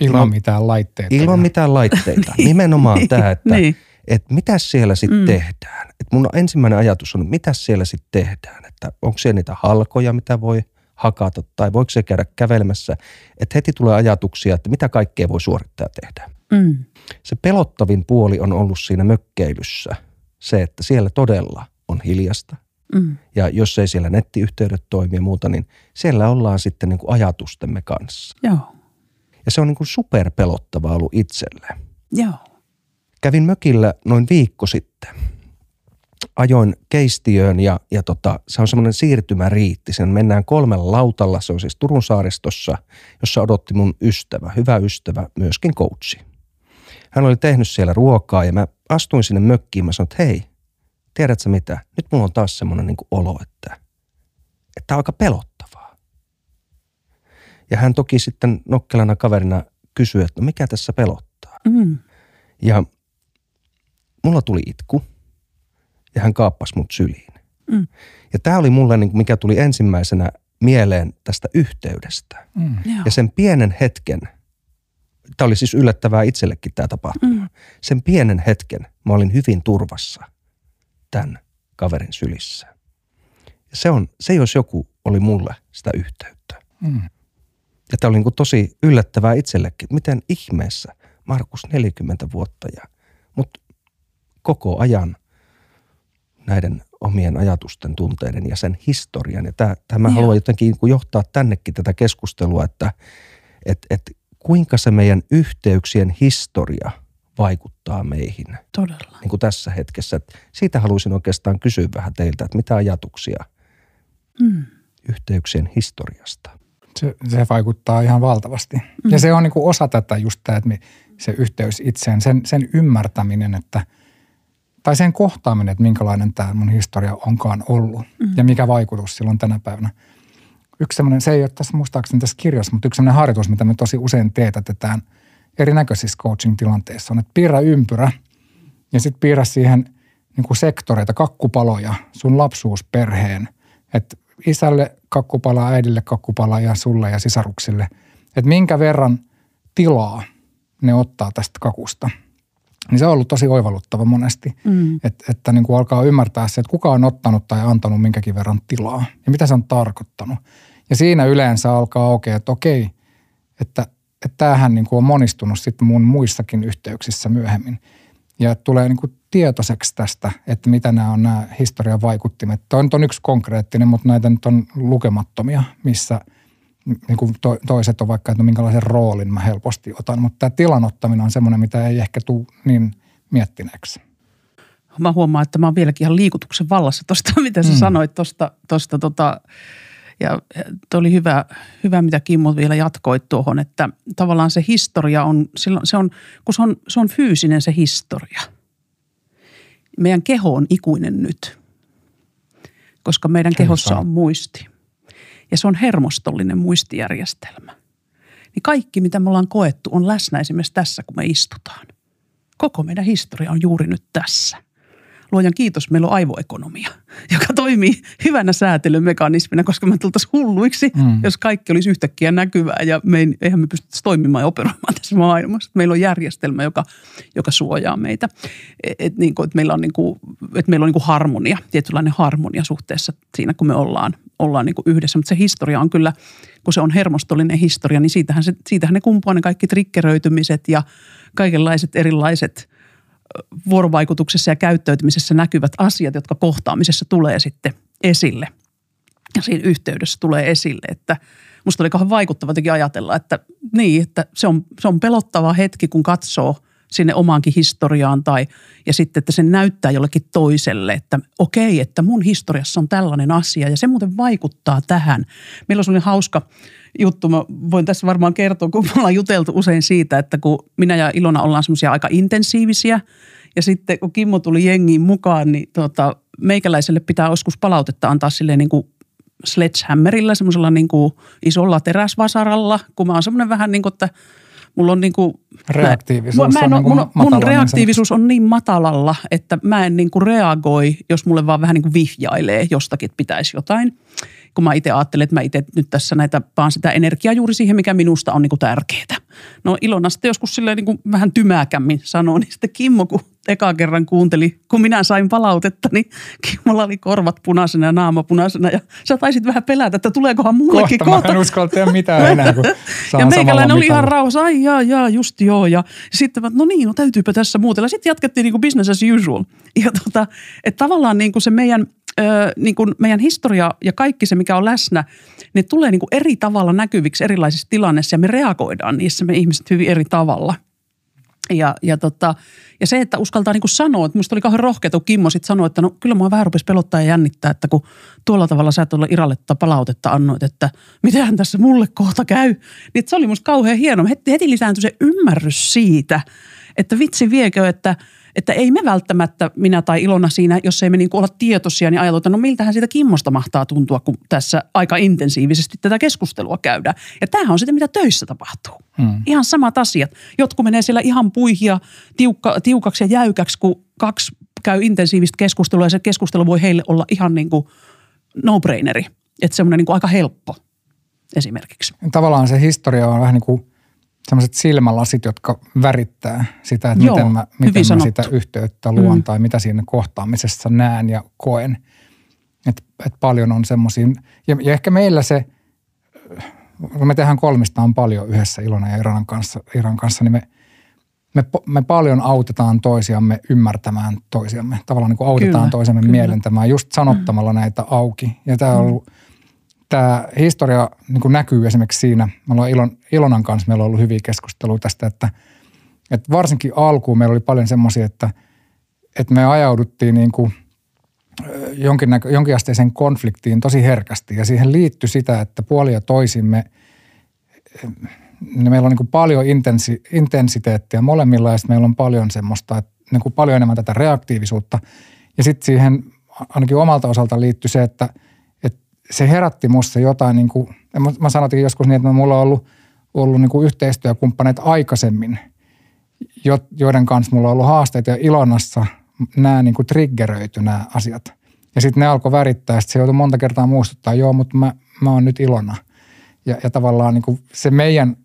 Ilman mä, mitään laitteita. Ilman mitään laitteita. Nimenomaan niin, tämä, että niin. et mitä siellä sitten mm. tehdään. Et mun ensimmäinen ajatus on, että mitä siellä sitten tehdään. Että onko siellä niitä halkoja, mitä voi – hakata tai voiko se käydä kävelemässä. Että heti tulee ajatuksia, että mitä kaikkea voi suorittaa ja tehdä. Mm. Se pelottavin puoli on ollut siinä mökkeilyssä se, että siellä todella on hiljasta. Mm. Ja jos ei siellä nettiyhteydet toimi ja muuta, niin siellä ollaan sitten niin kuin ajatustemme kanssa. Joo. Ja se on niin kuin superpelottavaa ollut itselle. Joo. Kävin mökillä noin viikko sitten – ajoin keistiöön ja, ja tota, se on semmoinen siirtymäriitti. Sen mennään kolmella lautalla, se on siis Turun saaristossa, jossa odotti mun ystävä, hyvä ystävä, myöskin coachi. Hän oli tehnyt siellä ruokaa ja mä astuin sinne mökkiin, mä sanoin, että hei, tiedätkö mitä, nyt mulla on taas semmoinen niin olo, että, että on aika pelottavaa. Ja hän toki sitten nokkelana kaverina kysyi, että no mikä tässä pelottaa. Mm. Ja mulla tuli itku – ja hän kaappasi mut syliin. Mm. Ja tämä oli mulle, niin mikä tuli ensimmäisenä mieleen tästä yhteydestä. Mm. Ja sen pienen hetken, tämä oli siis yllättävää itsellekin tämä tapahtuma, mm. sen pienen hetken mä olin hyvin turvassa tämän kaverin sylissä. Ja se, on, se jos joku oli mulle sitä yhteyttä. Mm. Ja tämä oli niin kuin tosi yllättävää itsellekin, miten ihmeessä Markus 40 vuotta ja, mutta koko ajan näiden omien ajatusten, tunteiden ja sen historian. Ja tämä, tämä mä haluan jotenkin niin johtaa tännekin tätä keskustelua, että et, et kuinka se meidän yhteyksien historia vaikuttaa meihin. Todella. Niin kuin tässä hetkessä. Et siitä haluaisin oikeastaan kysyä vähän teiltä, että mitä ajatuksia mm. yhteyksien historiasta? Se, se vaikuttaa ihan valtavasti. Mm. Ja se on niin kuin osa tätä just tämä, että se yhteys itseen, sen, sen ymmärtäminen, että – tai sen kohtaaminen, että minkälainen tämä mun historia onkaan ollut mm. ja mikä vaikutus sillä on tänä päivänä. Yksi semmoinen, se ei ole tässä muistaakseni tässä kirjassa, mutta yksi semmoinen harjoitus, mitä me tosi usein teetätetään erinäköisissä coaching-tilanteissa on, että piirrä ympyrä ja sitten piirrä siihen niin kuin sektoreita, kakkupaloja sun lapsuusperheen. Että isälle kakkupala, äidille kakkupala ja sulle ja sisaruksille. Että minkä verran tilaa ne ottaa tästä kakusta. Niin se on ollut tosi oivalluttava monesti, mm. että, että niin kuin alkaa ymmärtää se, että kuka on ottanut tai antanut minkäkin verran tilaa ja mitä se on tarkoittanut. Ja siinä yleensä alkaa aukeaa, että okei, että, että tämähän niin kuin on monistunut sitten mun muissakin yhteyksissä myöhemmin. Ja tulee niin kuin tietoiseksi tästä, että mitä nämä on nämä historian vaikuttimet. Tuo on yksi konkreettinen, mutta näitä nyt on lukemattomia, missä niin kuin to, toiset on vaikka, että no minkälaisen roolin mä helposti otan. Mutta tämä tilanottaminen on semmoinen, mitä ei ehkä tule niin miettineeksi. Mä huomaan, että mä oon vieläkin ihan liikutuksen vallassa tuosta, mitä sä mm. sanoit tuosta, tota, ja oli hyvä, hyvä, mitä Kimmo vielä jatkoi tuohon, että tavallaan se historia on, se on, kun se on, se on fyysinen se historia. Meidän keho on ikuinen nyt, koska meidän kehossa on muisti. Ja se on hermostollinen muistijärjestelmä. Niin kaikki, mitä me ollaan koettu, on läsnä esimerkiksi tässä, kun me istutaan. Koko meidän historia on juuri nyt tässä – luojan kiitos, meillä on aivoekonomia, joka toimii hyvänä säätelymekanismina, koska me tultaisiin hulluiksi, mm. jos kaikki olisi yhtäkkiä näkyvää ja me ei, eihän me pystyttäisi toimimaan ja operoimaan tässä maailmassa. Meillä on järjestelmä, joka, joka suojaa meitä. Et, et niin kuin, että meillä on, niin kuin, että meillä on niin kuin harmonia, tietynlainen harmonia suhteessa siinä, kun me ollaan, ollaan niin kuin yhdessä. Mutta se historia on kyllä, kun se on hermostollinen historia, niin siitähän, se, siitähän ne kumpuaa ne kaikki trikkeröitymiset ja kaikenlaiset erilaiset – vuorovaikutuksessa ja käyttäytymisessä näkyvät asiat, jotka kohtaamisessa tulee sitten esille. Ja siinä yhteydessä tulee esille, että musta oli kauhean vaikuttava jotenkin ajatella, että niin, että se on, se on pelottava hetki, kun katsoo sinne omaankin historiaan tai ja sitten, että se näyttää jollekin toiselle, että okei, että mun historiassa on tällainen asia ja se muuten vaikuttaa tähän. Meillä on sellainen hauska juttu. Mä voin tässä varmaan kertoa, kun me ollaan juteltu usein siitä, että kun minä ja Ilona ollaan semmoisia aika intensiivisiä ja sitten kun Kimmo tuli jengiin mukaan, niin tota, meikäläiselle pitää joskus palautetta antaa silleen niin kuin sledgehammerilla, semmoisella niin kuin isolla teräsvasaralla, kun mä oon semmoinen vähän niin kuin, että mulla on niin kuin, reaktiivisuus mä, mä en on niin mun, mun reaktiivisuus on niin matalalla, että mä en niin kuin reagoi, jos mulle vaan vähän niin kuin vihjailee jostakin, että pitäisi jotain kun mä itse ajattelen, että mä itse nyt tässä näitä vaan sitä energiaa juuri siihen, mikä minusta on niin kuin tärkeää. No Ilona sitten joskus silleen niin kuin vähän tymäkämmin sanoo, niin sitten Kimmo, kun eka kerran kuunteli, kun minä sain palautetta, niin Kimmolla oli korvat punaisena ja naama punaisena ja sä taisit vähän pelätä, että tuleekohan mullekin kohta. Kohta mä en uskalla tehdä mitään enää, kun Ja meikäläinen oli ihan rauhassa, ai jaa, jaa, just joo. Ja sitten no niin, no täytyypä tässä muutella. Sitten jatkettiin niin kuin business as usual. Ja tota, että tavallaan niin kuin se meidän – ö, niin kuin meidän historia ja kaikki se, mikä on läsnä, ne tulee niin kuin eri tavalla näkyviksi erilaisissa tilanteissa ja me reagoidaan niissä me ihmiset hyvin eri tavalla. Ja, ja, tota, ja se, että uskaltaa niin kuin sanoa, että musta oli kauhean rohkea, kun Kimmo sitten sanoi, että no kyllä mua vähän rupesi pelottaa ja jännittää, että kun tuolla tavalla sä et ole Iralletta palautetta annoit, että mitähän tässä mulle kohta käy. Niin se oli musta kauhean hieno. Heti, heti lisääntyi se ymmärrys siitä, että vitsi viekö, että – että ei me välttämättä, minä tai Ilona siinä, jos ei me niin olla tietoisia, niin ajatellaan, no miltähän siitä Kimmosta mahtaa tuntua, kun tässä aika intensiivisesti tätä keskustelua käydään. Ja tämähän on sitä, mitä töissä tapahtuu. Hmm. Ihan samat asiat. Jotkut menee siellä ihan puihia tiukka, tiukaksi ja jäykäksi, kun kaksi käy intensiivistä keskustelua ja se keskustelu voi heille olla ihan niin kuin no-braineri. Että semmoinen niin aika helppo esimerkiksi. Tavallaan se historia on vähän niin kuin sellaiset silmälasit, jotka värittää sitä, että Joo, miten mä, miten mä sitä yhteyttä luon mm. tai mitä siinä kohtaamisessa näen ja koen. Et, et paljon on semmoisia, ja, ja ehkä meillä se, kun me tehdään kolmistaan paljon yhdessä Ilona ja Iran kanssa, Iran kanssa niin me, me, me paljon autetaan toisiamme ymmärtämään toisiamme. Tavallaan niin kuin autetaan kyllä, toisiamme kyllä. mielentämään just sanottamalla mm. näitä auki. Ja tämä on ollut tämä historia niin kuin näkyy esimerkiksi siinä, me ollaan Ilon, Ilonan kanssa, meillä on ollut hyviä keskusteluja tästä, että, että varsinkin alkuun meillä oli paljon semmoisia, että, että me ajauduttiin niin kuin jonkin, näkö, jonkinasteiseen konfliktiin tosi herkästi. Ja siihen liittyi sitä, että puoli ja toisimme, niin meillä on niin kuin paljon intensi, intensiteettiä molemmilla ja meillä on paljon semmoista, että niin kuin paljon enemmän tätä reaktiivisuutta. Ja sitten siihen ainakin omalta osalta liittyy se, että – se herätti musta jotain, niin kuin, mä sanotin joskus niin, että mulla on ollut, ollut niin kuin yhteistyökumppaneita aikaisemmin, joiden kanssa mulla on ollut haasteita ja Ilonassa nämä niin kuin triggeröity nämä asiat. Ja sitten ne alkoi värittää, sitten se joutui monta kertaa muistuttaa, joo, mutta mä, mä oon nyt Ilona. Ja, ja tavallaan niin kuin se meidän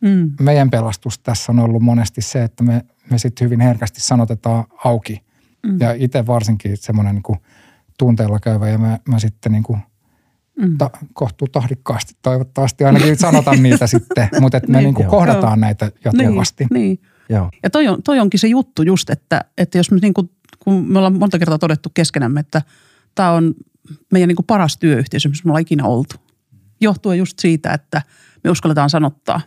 mm. meidän pelastus tässä on ollut monesti se, että me, me sitten hyvin herkästi sanotetaan auki. Mm. Ja itse varsinkin semmoinen niin tunteella käyvä ja mä, mä sitten niin kuin mm. ta, kohtuu tahdikkaasti toivottavasti ainakin sanotaan niitä sitten, mutta että me niin, niin kohdataan Joo. näitä jatkuvasti. Niin, niin. Joo. Ja toi, on, toi onkin se juttu just, että, että jos me niin kuin, kun me ollaan monta kertaa todettu keskenämme, että tämä on meidän niin kuin paras työyhteisö, missä me ollaan ikinä oltu. Johtuen just siitä, että me uskalletaan sanottaa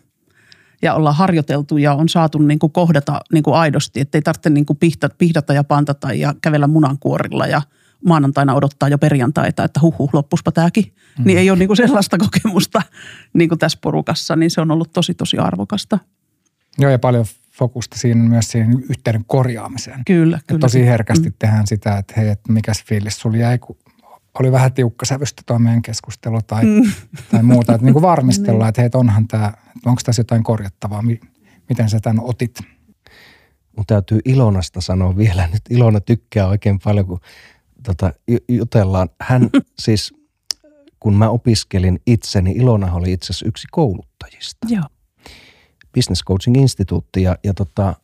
ja ollaan harjoiteltu ja on saatu niin kuin kohdata niin kuin aidosti, että ei tarvitse niin kuin pihdata, pihdata ja pantata ja kävellä munankuorilla ja maanantaina odottaa jo perjantaita, että huhu, loppuspa tämäkin. Mm. Niin ei ole niin kuin sellaista kokemusta niin kuin tässä porukassa, niin se on ollut tosi tosi arvokasta. Joo ja paljon fokusta siinä myös siihen yhteyden korjaamiseen. Kyllä, kyllä. tosi herkästi mm. tehdään sitä, että hei, että mikäs fiilis sulla jäi, kun oli vähän tiukka sävystä tuo meidän keskustelu tai, mm. tai muuta. Että niin kuin varmistellaan, niin. että hei, että onhan tämä, onko tässä jotain korjattavaa, miten sä tämän otit. Mun täytyy Ilonasta sanoa vielä. Nyt Ilona tykkää oikein paljon, kun tota, jutellaan. Hän siis, kun mä opiskelin itse, niin Ilona oli itse asiassa yksi kouluttajista. Joo. Business Coaching Instituutti ja, ja tota,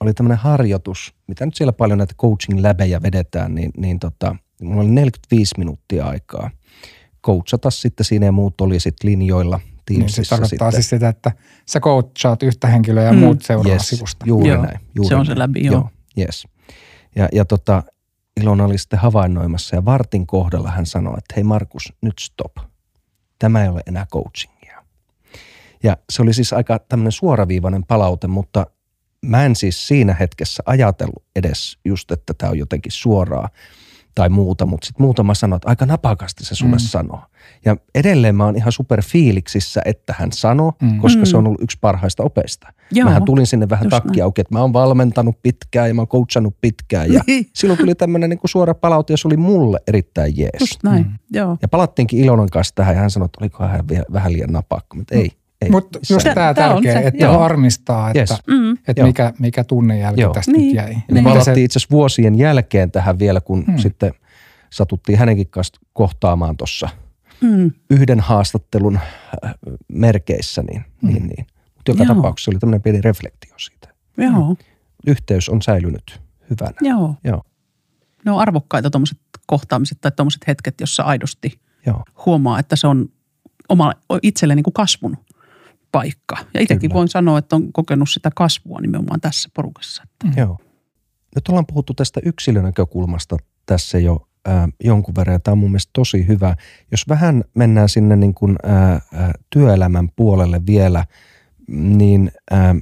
oli tämmöinen harjoitus, mitä nyt siellä paljon näitä coaching läbejä vedetään, niin, niin tota, mulla oli 45 minuuttia aikaa coachata sitten siinä ja muut oli sitten linjoilla Teamsissa. Niin, se tarkoittaa sitten. siis sitä, että sä coachaat yhtä henkilöä ja mm. muut seuraa yes, sivusta. Juuri joo, näin. Juuri se on näin. se läbi, joo. joo yes. Ja, ja tota, Ilona oli sitten havainnoimassa ja vartin kohdalla hän sanoi, että hei Markus, nyt stop. Tämä ei ole enää coachingia. Ja se oli siis aika tämmöinen suoraviivainen palaute, mutta mä en siis siinä hetkessä ajatellut edes just, että tämä on jotenkin suoraa tai muuta, mutta sitten muutama sanoi, että aika napakasti se sulle mm. sanoo. Ja edelleen mä oon ihan super fiiliksissä, että hän sanoi, mm. koska se on mm. ollut yksi parhaista opeista. Joo, Mähän tulin sinne vähän takki auki, että mä oon valmentanut pitkään ja mä oon coachannut pitkään. Ja niin. silloin tuli tämmöinen niin suora palaute ja se oli mulle erittäin jees. Just näin, mm. joo. Ja palattiinkin Ilonan kanssa tähän ja hän sanoi, että olikohan hän vähän liian napakka, mutta ei. Mutta just tämä tärkeä, että joo. varmistaa, että, yes. mm. että mikä, mikä tunnejälki joo. tästä niin. jäi. Niin. Me palattiin itse asiassa vuosien jälkeen tähän vielä, kun mm. sitten satuttiin hänenkin kanssa kohtaamaan tuossa mm. yhden haastattelun äh, merkeissä. Niin, mm. niin, niin. Mutta joka joo. tapauksessa oli tämmöinen pieni reflektio siitä. Joo. Yhteys on säilynyt hyvänä. Joo. joo. Ne on arvokkaita tuommoiset kohtaamiset tai tuommoiset hetket, jossa aidosti joo. huomaa, että se on oma, itselle niin kuin kasvun paikka. Ja itsekin voin sanoa, että on kokenut sitä kasvua nimenomaan tässä porukassa. Että. Joo. Nyt ollaan puhuttu tästä yksilönäkökulmasta tässä jo ää, jonkun verran. Tämä on mun mielestä tosi hyvä. Jos vähän mennään sinne niin kuin, ää, työelämän puolelle vielä, niin ää,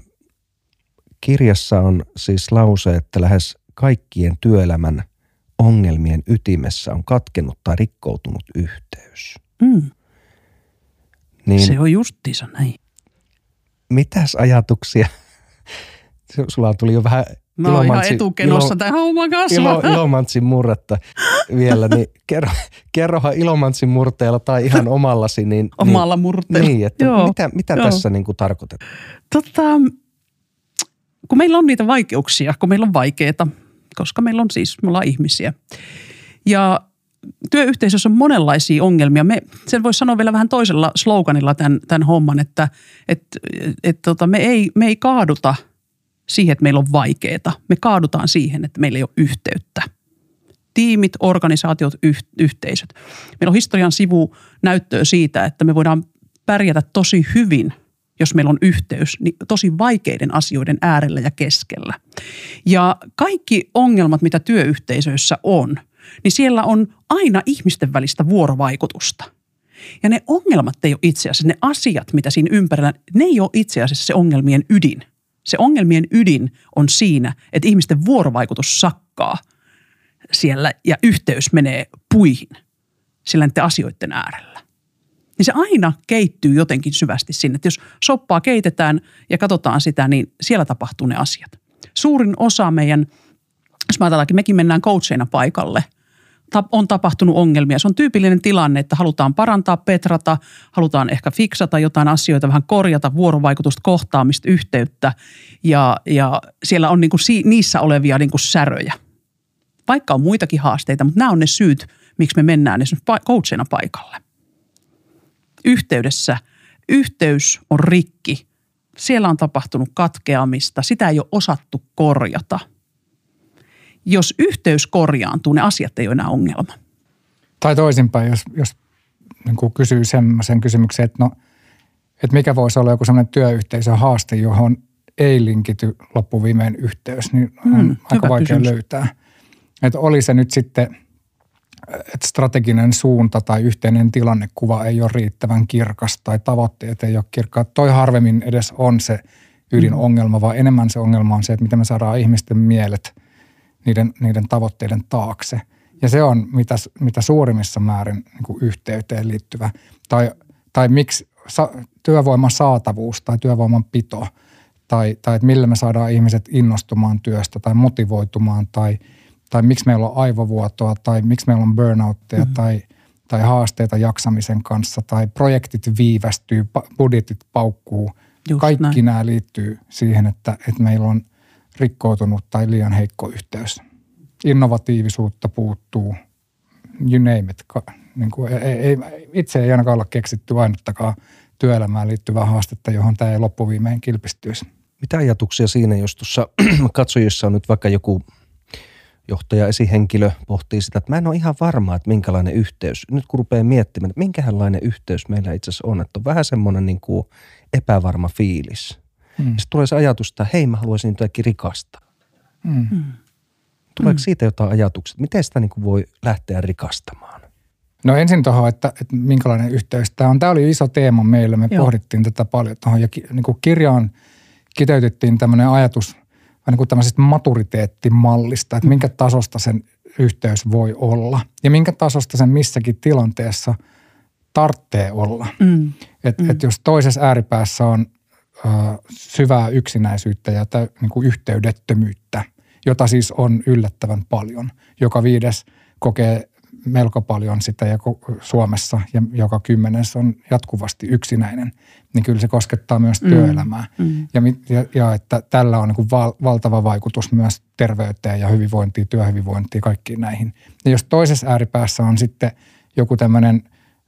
kirjassa on siis lause, että lähes kaikkien työelämän ongelmien ytimessä on katkennut tai rikkoutunut yhteys. Mm. Niin, se on justiinsa näin mitäs ajatuksia? Sulla tuli jo vähän Mä oon ihan etukenossa tämän homman kanssa. Ilo, Ilomantsin murretta vielä, niin kerro, kerrohan Ilomantsin murteella tai ihan omallasi. Niin, Omalla niin, murteella. Niin, että Joo. mitä, mitä Joo. tässä niin kuin tarkoitetaan? Tota, kun meillä on niitä vaikeuksia, kun meillä on vaikeita, koska meillä on siis, me ollaan ihmisiä. Ja työyhteisössä on monenlaisia ongelmia. Me, sen voisi sanoa vielä vähän toisella sloganilla tämän, tämän homman, että et, et, tota, me, ei, me ei kaaduta siihen, että meillä on vaikeaa. Me kaadutaan siihen, että meillä ei ole yhteyttä. Tiimit, organisaatiot, yh, yhteisöt. Meillä on historian sivu näyttöä siitä, että me voidaan pärjätä tosi hyvin, jos meillä on yhteys, niin tosi vaikeiden asioiden äärellä ja keskellä. Ja kaikki ongelmat, mitä työyhteisöissä on – niin siellä on aina ihmisten välistä vuorovaikutusta. Ja ne ongelmat ei ole itse asiassa, ne asiat, mitä siinä ympärillä, ne ei ole itse asiassa se ongelmien ydin. Se ongelmien ydin on siinä, että ihmisten vuorovaikutus sakkaa siellä ja yhteys menee puihin sillä näiden asioiden äärellä. Niin se aina keittyy jotenkin syvästi sinne, että jos soppaa keitetään ja katsotaan sitä, niin siellä tapahtuu ne asiat. Suurin osa meidän, jos mä ajatellaankin, mekin mennään coacheina paikalle – on tapahtunut ongelmia. Se on tyypillinen tilanne, että halutaan parantaa, petrata, halutaan ehkä fiksata jotain asioita, vähän korjata vuorovaikutusta, kohtaamista, yhteyttä ja, ja siellä on niin kuin niissä olevia niin kuin säröjä. Vaikka on muitakin haasteita, mutta nämä on ne syyt, miksi me mennään esimerkiksi coachina paikalle. Yhteydessä, yhteys on rikki siellä on tapahtunut katkeamista, sitä ei ole osattu korjata. Jos yhteys korjaantuu, ne asiat ei ole enää ongelma. Tai toisinpäin, jos, jos niin kuin kysyy semmoisen kysymyksen, että no, että mikä voisi olla joku semmoinen työyhteisön haaste, johon ei linkity loppuviimein yhteys, niin on Hmm, aika vaikea kysymys. löytää. Että oli se nyt sitten, että strateginen suunta tai yhteinen tilannekuva ei ole riittävän kirkas tai tavoitteet ei ole kirkkaat. Toi harvemmin edes on se ydinongelma, vaan enemmän se ongelma on se, että miten me saadaan ihmisten mielet niiden, niiden tavoitteiden taakse. Ja se on mitä, mitä suurimmissa määrin niin kuin yhteyteen liittyvä. Tai, tai miksi sa, työvoiman saatavuus tai työvoiman pito tai, tai että millä me saadaan ihmiset innostumaan työstä tai motivoitumaan tai, tai miksi meillä on aivovuotoa tai miksi meillä on burnoutteja mm-hmm. tai, tai haasteita jaksamisen kanssa tai projektit viivästyy, budjetit paukkuu. Just Kaikki näin. nämä liittyy siihen, että, että meillä on rikkoutunut tai liian heikko yhteys. Innovatiivisuutta puuttuu, you name it. Niin kuin ei, ei, itse ei ainakaan olla keksitty ainuttakaan työelämään liittyvää haastetta, johon tämä ei loppuviimein kilpistyisi. Mitä ajatuksia siinä, jos tuossa katsojissa on nyt vaikka joku johtaja, esihenkilö pohtii sitä, että mä en ole ihan varma, että minkälainen yhteys. Nyt kun rupeaa miettimään, että minkälainen yhteys meillä itse asiassa on, että on vähän semmoinen niin kuin epävarma fiilis. Mm. Sitten tulee se ajatus, että hei mä haluaisin nyt jotenkin rikastaa. Mm. Tuleeko siitä jotain ajatuksia, että miten sitä niin kuin voi lähteä rikastamaan? No ensin tuohon, että, että minkälainen yhteys tämä on. Tämä oli iso teema meillä. Me Joo. Pohdittiin tätä paljon tuohon ja ki, niin kuin kirjaan kiteytettiin tämmöinen ajatus vähän niin kuin tämmöisestä maturiteettimallista, että minkä tasosta sen yhteys voi olla ja minkä tasosta sen missäkin tilanteessa tarvitsee olla. Mm. Et, mm. et jos toisessa ääripäässä on syvää yksinäisyyttä ja tä, niin kuin yhteydettömyyttä, jota siis on yllättävän paljon. Joka viides kokee melko paljon sitä ja Suomessa ja joka kymmenes on jatkuvasti yksinäinen, niin kyllä se koskettaa myös Mm. työelämää. Mm. Ja, ja, ja että tällä on niin kuin val, valtava vaikutus myös terveyteen ja hyvinvointiin, työhyvinvointiin, kaikkiin näihin. Ja jos toisessa ääripäässä on sitten joku tämmöinen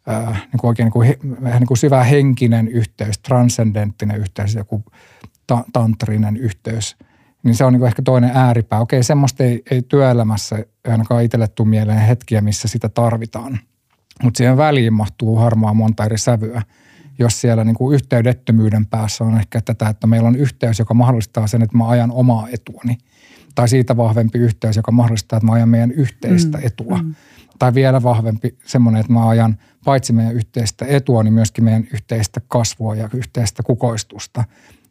äh, niin kuin oikein niin kuin, he- vähän niin kuin syvä henkinen yhteys, transcendenttinen yhteys, joku ta- tantrinen yhteys, niin se on niin kuin ehkä toinen ääripää. Okei, semmoista ei, ei työelämässä ainakaan itselle tule mieleen hetkiä, missä sitä tarvitaan. Mutta siihen väliin mahtuu harmaa monta eri sävyä. Jos siellä niin kuin yhteydettömyyden päässä on ehkä tätä, että meillä on yhteys, joka mahdollistaa sen, että mä ajan omaa etuani. Tai siitä vahvempi yhteys, joka mahdollistaa, että mä ajan meidän yhteistä Mm, etua. mm. Tai vielä vahvempi semmoinen, että mä ajan paitsi meidän yhteistä etua, niin myöskin meidän yhteistä kasvua ja yhteistä kukoistusta.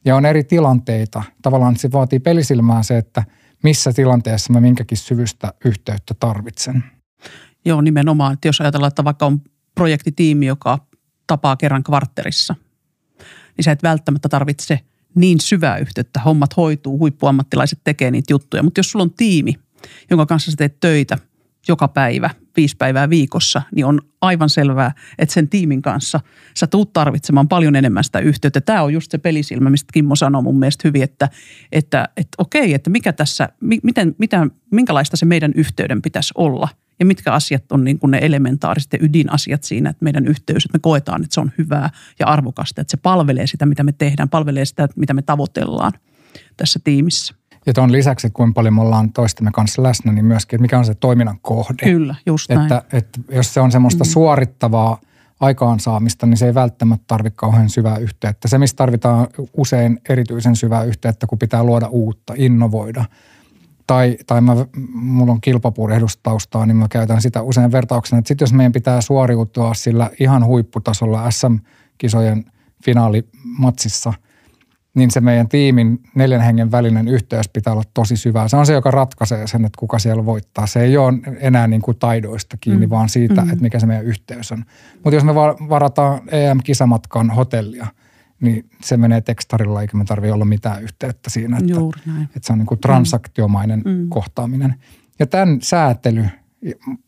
Ja on eri tilanteita. Tavallaan se vaatii pelisilmää se, että missä tilanteessa mä minkäkin syvystä yhteyttä tarvitsen. Joo, nimenomaan. Että jos ajatellaan, että vaikka on projektitiimi, joka tapaa kerran kvartterissa, niin sä et välttämättä tarvitse niin syvää yhteyttä. Hommat hoituu, huippuammattilaiset tekee niitä juttuja. Mutta jos sulla on tiimi, jonka kanssa sä teet töitä joka päivä, viisi päivää viikossa, niin on aivan selvää, että sen tiimin kanssa sä tuut tarvitsemaan paljon enemmän sitä yhteyttä. Tämä on just se pelisilmä, mistä Kimmo sanoi mun mielestä hyvin, että, että, että okei, että mikä tässä, mi- miten, mitä, minkälaista se meidän yhteyden pitäisi olla ja mitkä asiat on niin kuin ne elementaariset ja ydinasiat siinä, että meidän yhteys, että me koetaan, että se on hyvää ja arvokasta, että se palvelee sitä, mitä me tehdään, palvelee sitä, mitä me tavoitellaan tässä tiimissä. Ja tuon lisäksi, että kuinka paljon me ollaan toistemme kanssa läsnä, niin myöskin, että mikä on se toiminnan kohde. Kyllä, just näin. Että, että jos se on semmoista mm. suorittavaa aikaansaamista, niin se ei välttämättä tarvitse kauhean syvää yhteyttä. Se, missä tarvitaan usein erityisen syvää yhteyttä, kun pitää luoda uutta, innovoida. Tai, tai mä, mulla on kilpapurehdustaustaa, niin mä käytän sitä usein vertauksena, että sitten jos meidän pitää suoriutua sillä ihan huipputasolla SM-kisojen finaalimatsissa, niin se meidän tiimin neljän hengen välinen yhteys pitää olla tosi syvää. Se on se, joka ratkaisee sen, että kuka siellä voittaa. Se ei ole enää niin kuin taidoista kiinni, mm. vaan siitä, mm. että mikä se meidän yhteys on. Mutta jos me va- varataan EM-kisamatkan hotellia, niin se menee tekstarilla, eikä me tarvitse olla mitään yhteyttä siinä. Että, Juuri näin. että se on niin kuin transaktiomainen Mm. mm. kohtaaminen. Ja tämän säätely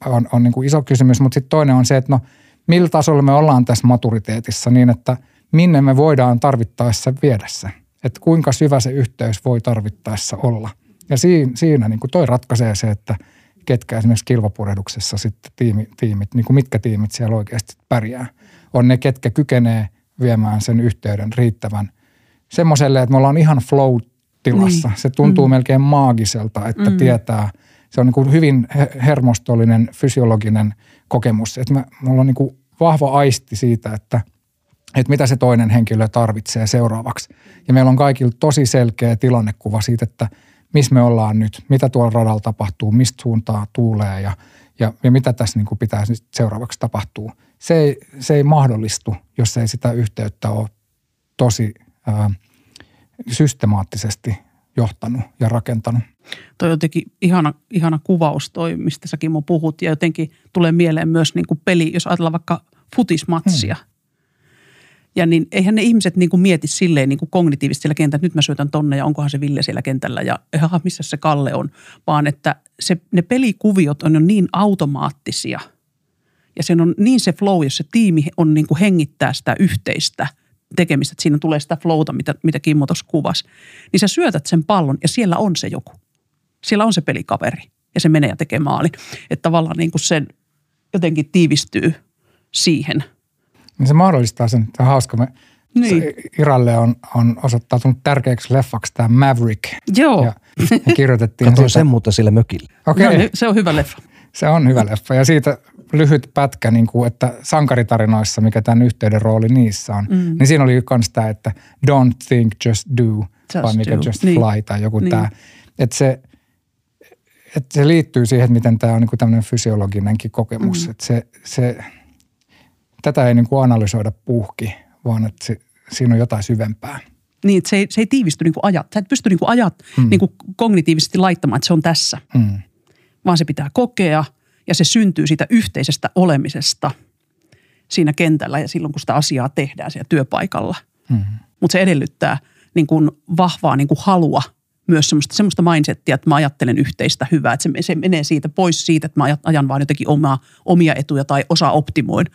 on, on niin kuin iso kysymys, mutta sitten toinen on se, että no millä tasolla me ollaan tässä maturiteetissa niin, että minne me voidaan tarvittaessa viedä se. Että kuinka syvä se yhteys voi tarvittaessa olla. Ja siinä, siinä niin kuin toi ratkaisee se, että ketkä esimerkiksi kilpapurehduksessa sitten tiimi, tiimit, niin kuin mitkä tiimit siellä oikeasti pärjää. On ne, ketkä kykenee viemään sen yhteyden riittävän semmoiselle, että me ollaan ihan flow-tilassa. Niin. Se tuntuu Mm. melkein maagiselta, että Mm. tietää. Se on niin kuin hyvin he- hermostollinen, fysiologinen kokemus. Että mulla on niin kuin vahva aisti siitä, että, että mitä se toinen henkilö tarvitsee seuraavaksi. Ja meillä on kaikilla tosi selkeä tilannekuva siitä, että missä me ollaan nyt, mitä tuolla radalla tapahtuu, mistä suuntaa tuulee ja, ja, ja mitä tässä niin kuin pitää seuraavaksi tapahtuu. Se ei, se ei mahdollistu, jos ei sitä yhteyttä ole tosi ää, systemaattisesti johtanut ja rakentanut. Toi on jotenkin ihana, ihana kuvaus toi, mistä säkin mun puhut. Ja jotenkin tulee mieleen myös niin kuin peli, jos ajatellaan vaikka futismatsia. Hmm. Ja niin eihän ne ihmiset niin kuin mieti silleen niin kuin kognitiivisesti siellä kentällä, että nyt mä syötän tonne ja onkohan se Ville siellä kentällä ja aha, missä se Kalle on. Vaan että se, ne pelikuviot on jo niin automaattisia ja sen on niin se flow, jos se tiimi on niin kuin hengittää sitä yhteistä tekemistä, että siinä tulee sitä flowta, mitä, mitä Kimmo tuossa kuvasi. Niin sä syötät sen pallon ja siellä on se joku. Siellä on se pelikaveri ja se menee ja tekee maalin. Että tavallaan niin kuin sen jotenkin tiivistyy siihen. Niin se mahdollistaa sen. On hauska. Me, Niin. se Iralle on, on osoittautunut tärkeäksi leffaksi tämä Maverick. Joo, Ja me kirjoitettiin Katoin siitä. sen muuten sille mökille. Okei, no, okay, niin, se on hyvä leffa. se on hyvä leffa. Ja siitä lyhyt pätkä, niin kuin, että sankaritarinoissa, mikä tämän yhteyden rooli niissä on, mm. niin siinä oli myös tämä, että don't think, just do, Just vai mikä do. just Niin. fly tai joku Niin. tämä. Että se, että se liittyy siihen, että miten tämä on niin kuin tämmöinen fysiologinenkin kokemus. Mm. Että se, se, tätä ei niin kuin analysoida puhki, vaan että se, siinä on jotain syvempää. Niin, että se ei, se ei tiivisty niin kuin ajat. Sä et pysty niin kuin ajat mm. niin kuin kognitiivisesti laittamaan, että se on tässä. Mm. Vaan se pitää kokea ja se syntyy siitä yhteisestä olemisesta siinä kentällä ja silloin, kun sitä asiaa tehdään siellä työpaikalla. Mm. Mutta se edellyttää niin kuin vahvaa niin kuin halua myös semmoista, semmoista mindsettiä, että mä ajattelen yhteistä hyvää. Että se, se menee siitä pois siitä, että mä ajan vaan jotenkin omaa, omia etuja tai osa optimoin.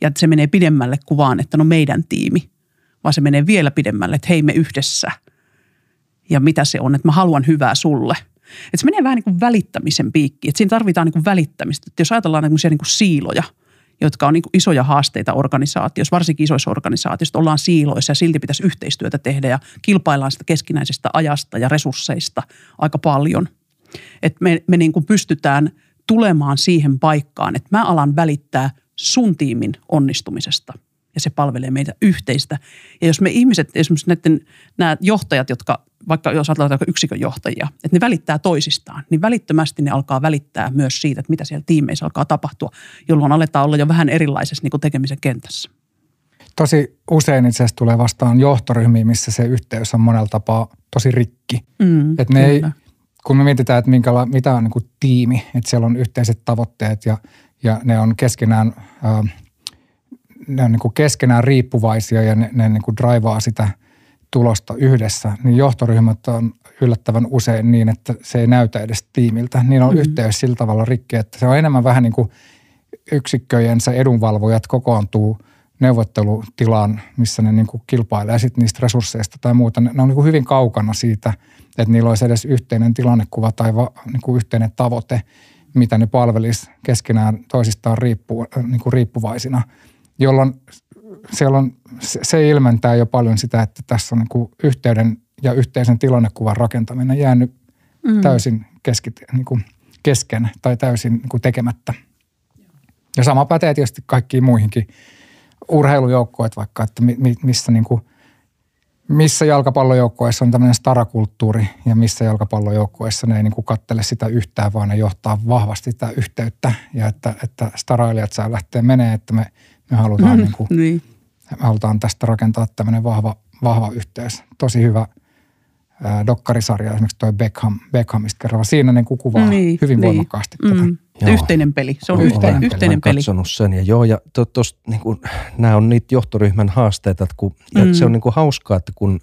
Ja että se menee pidemmälle kuin vaan, että no meidän tiimi. Vaan se menee vielä pidemmälle, että hei me yhdessä. Ja mitä se on, että mä haluan hyvää sulle. Että se menee vähän niin kuin välittämisen piikki. Että siinä tarvitaan niin kuin välittämistä. Että jos ajatellaan niin kuin siiloja, jotka on niin kuin isoja haasteita organisaatiossa, varsinkin isoissa organisaatioissa, ollaan siiloissa ja silti pitäisi yhteistyötä tehdä ja kilpaillaan sitä keskinäisestä ajasta ja resursseista aika paljon. Että me, me niin kuin pystytään tulemaan siihen paikkaan, että mä alan välittää sun tiimin onnistumisesta ja se palvelee meitä yhteistä. Ja jos me ihmiset, esimerkiksi näiden, nämä johtajat, jotka vaikka jos ajatellaan vaikka yksikön johtajia, että ne välittää toisistaan, niin välittömästi ne alkaa välittää myös siitä, että mitä siellä tiimeissä alkaa tapahtua, jolloin aletaan olla jo vähän erilaisessa niin kuin tekemisen kentässä. Tosi usein itse asiassa tulee vastaan johtoryhmiä, missä se yhteys on monella tapaa tosi rikki. Mm, Et ne ei, kun me mietitään, että minkäla, mitä on niin kuin tiimi, että siellä on yhteiset tavoitteet ja, ja ne on keskenään, ää, ne on niin kuin keskenään riippuvaisia ja ne, ne niin kuin draivaa sitä tulosta yhdessä, niin johtoryhmät on yllättävän usein niin, että se ei näytä edes tiimiltä. Niin on mm. yhteys sillä tavalla rikki, että se on enemmän vähän niin kuin yksikköjensä edunvalvojat kokoontuu neuvottelutilaan, missä ne niin kuin kilpailee sit niistä resursseista tai muuta. Ne ne on niin kuin hyvin kaukana siitä, että niillä olisi edes yhteinen tilannekuva tai va, niin kuin yhteinen tavoite, mitä ne palvelisi keskenään toisistaan riippu, niin kuin riippuvaisina, jolloin siellä on, se, ilmentää jo paljon sitä, että tässä on niin kuin yhteyden ja yhteisen tilannekuvan rakentaminen jäänyt mm. täysin keski, niin kuin kesken tai täysin niin kuin tekemättä. Ja sama pätee tietysti kaikkiin muihinkin urheilujoukkoet vaikka, että mi, mi, missä, niin kuin, missä jalkapallojoukkoissa on tämmöinen starakulttuuri ja missä jalkapallojoukkoissa ne ei niin kuin kattele sitä yhtään, vaan ne johtaa vahvasti sitä yhteyttä ja että, että starailijat saa lähteä menee, että me, me halutaan, niin kuin, Niin. me halutaan tästä rakentaa tämmöinen vahva, vahva yhteys. Tosi hyvä ää, dokkarisarja, esimerkiksi toi Beckham, Beckhamista kerrova. Siinä niin kuin kuvaa Niin, hyvin niin. voimakkaasti tätä. Joo. Yhteinen peli. Se on Olen- yhteinen, olen- yhteinen Olen peli. katsonut sen ja joo, ja to, tos, niin kuin, nämä on niitä johtoryhmän haasteita, että kun, ja Mm. se on niin kuin hauskaa, että kun,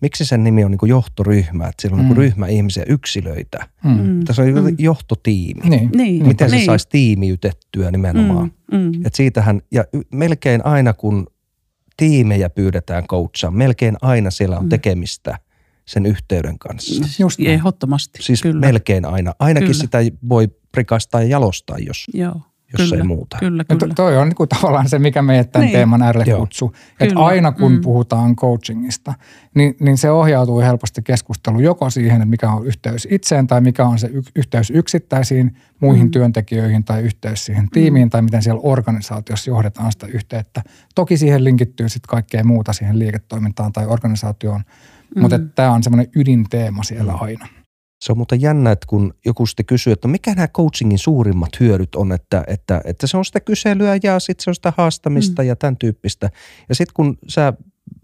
miksi sen nimi on niin kuin johtoryhmä, että siellä on mm. niin Mm. kuin ryhmä ihmisiä, yksilöitä. Mm. Mm. Tässä on Mm. johtotiimi. Niin. Niin. Miten se niin. saisi tiimiytettyä nimenomaan. Mm. Mm. Et siitähän, ja melkein aina kun tiimejä pyydetään coachaan, melkein aina siellä on Mm. tekemistä sen yhteyden kanssa. Just näin. Ehdottomasti. Siis Kyllä. melkein aina. Ainakin Kyllä. sitä voi prikastaa ja jalostaa, jos, Joo. jos kyllä, ei muuta. Kyllä, kyllä. to, toi on niin kuin tavallaan se, mikä meidät tämän Niin. teeman äärelle Joo. kutsuu. Että aina kun Mm. puhutaan coachingista, niin, niin se ohjautuu helposti keskustelu joko siihen, että mikä on yhteys itseen tai mikä on se y- yhteys yksittäisiin muihin Mm. työntekijöihin tai yhteys siihen tiimiin tai miten siellä organisaatiossa johdetaan sitä yhteyttä. Toki siihen linkittyy sitten kaikkea muuta siihen liiketoimintaan tai organisaatioon, mm. mutta tämä on semmoinen ydinteema siellä Mm. aina. Se on muuten jännä, että kun joku sitten kysyy, että mikä nämä coachingin suurimmat hyödyt on, että, että, että se on sitä kyselyä ja sitten se on sitä haastamista mm. ja tämän tyyppistä. Ja sitten kun sä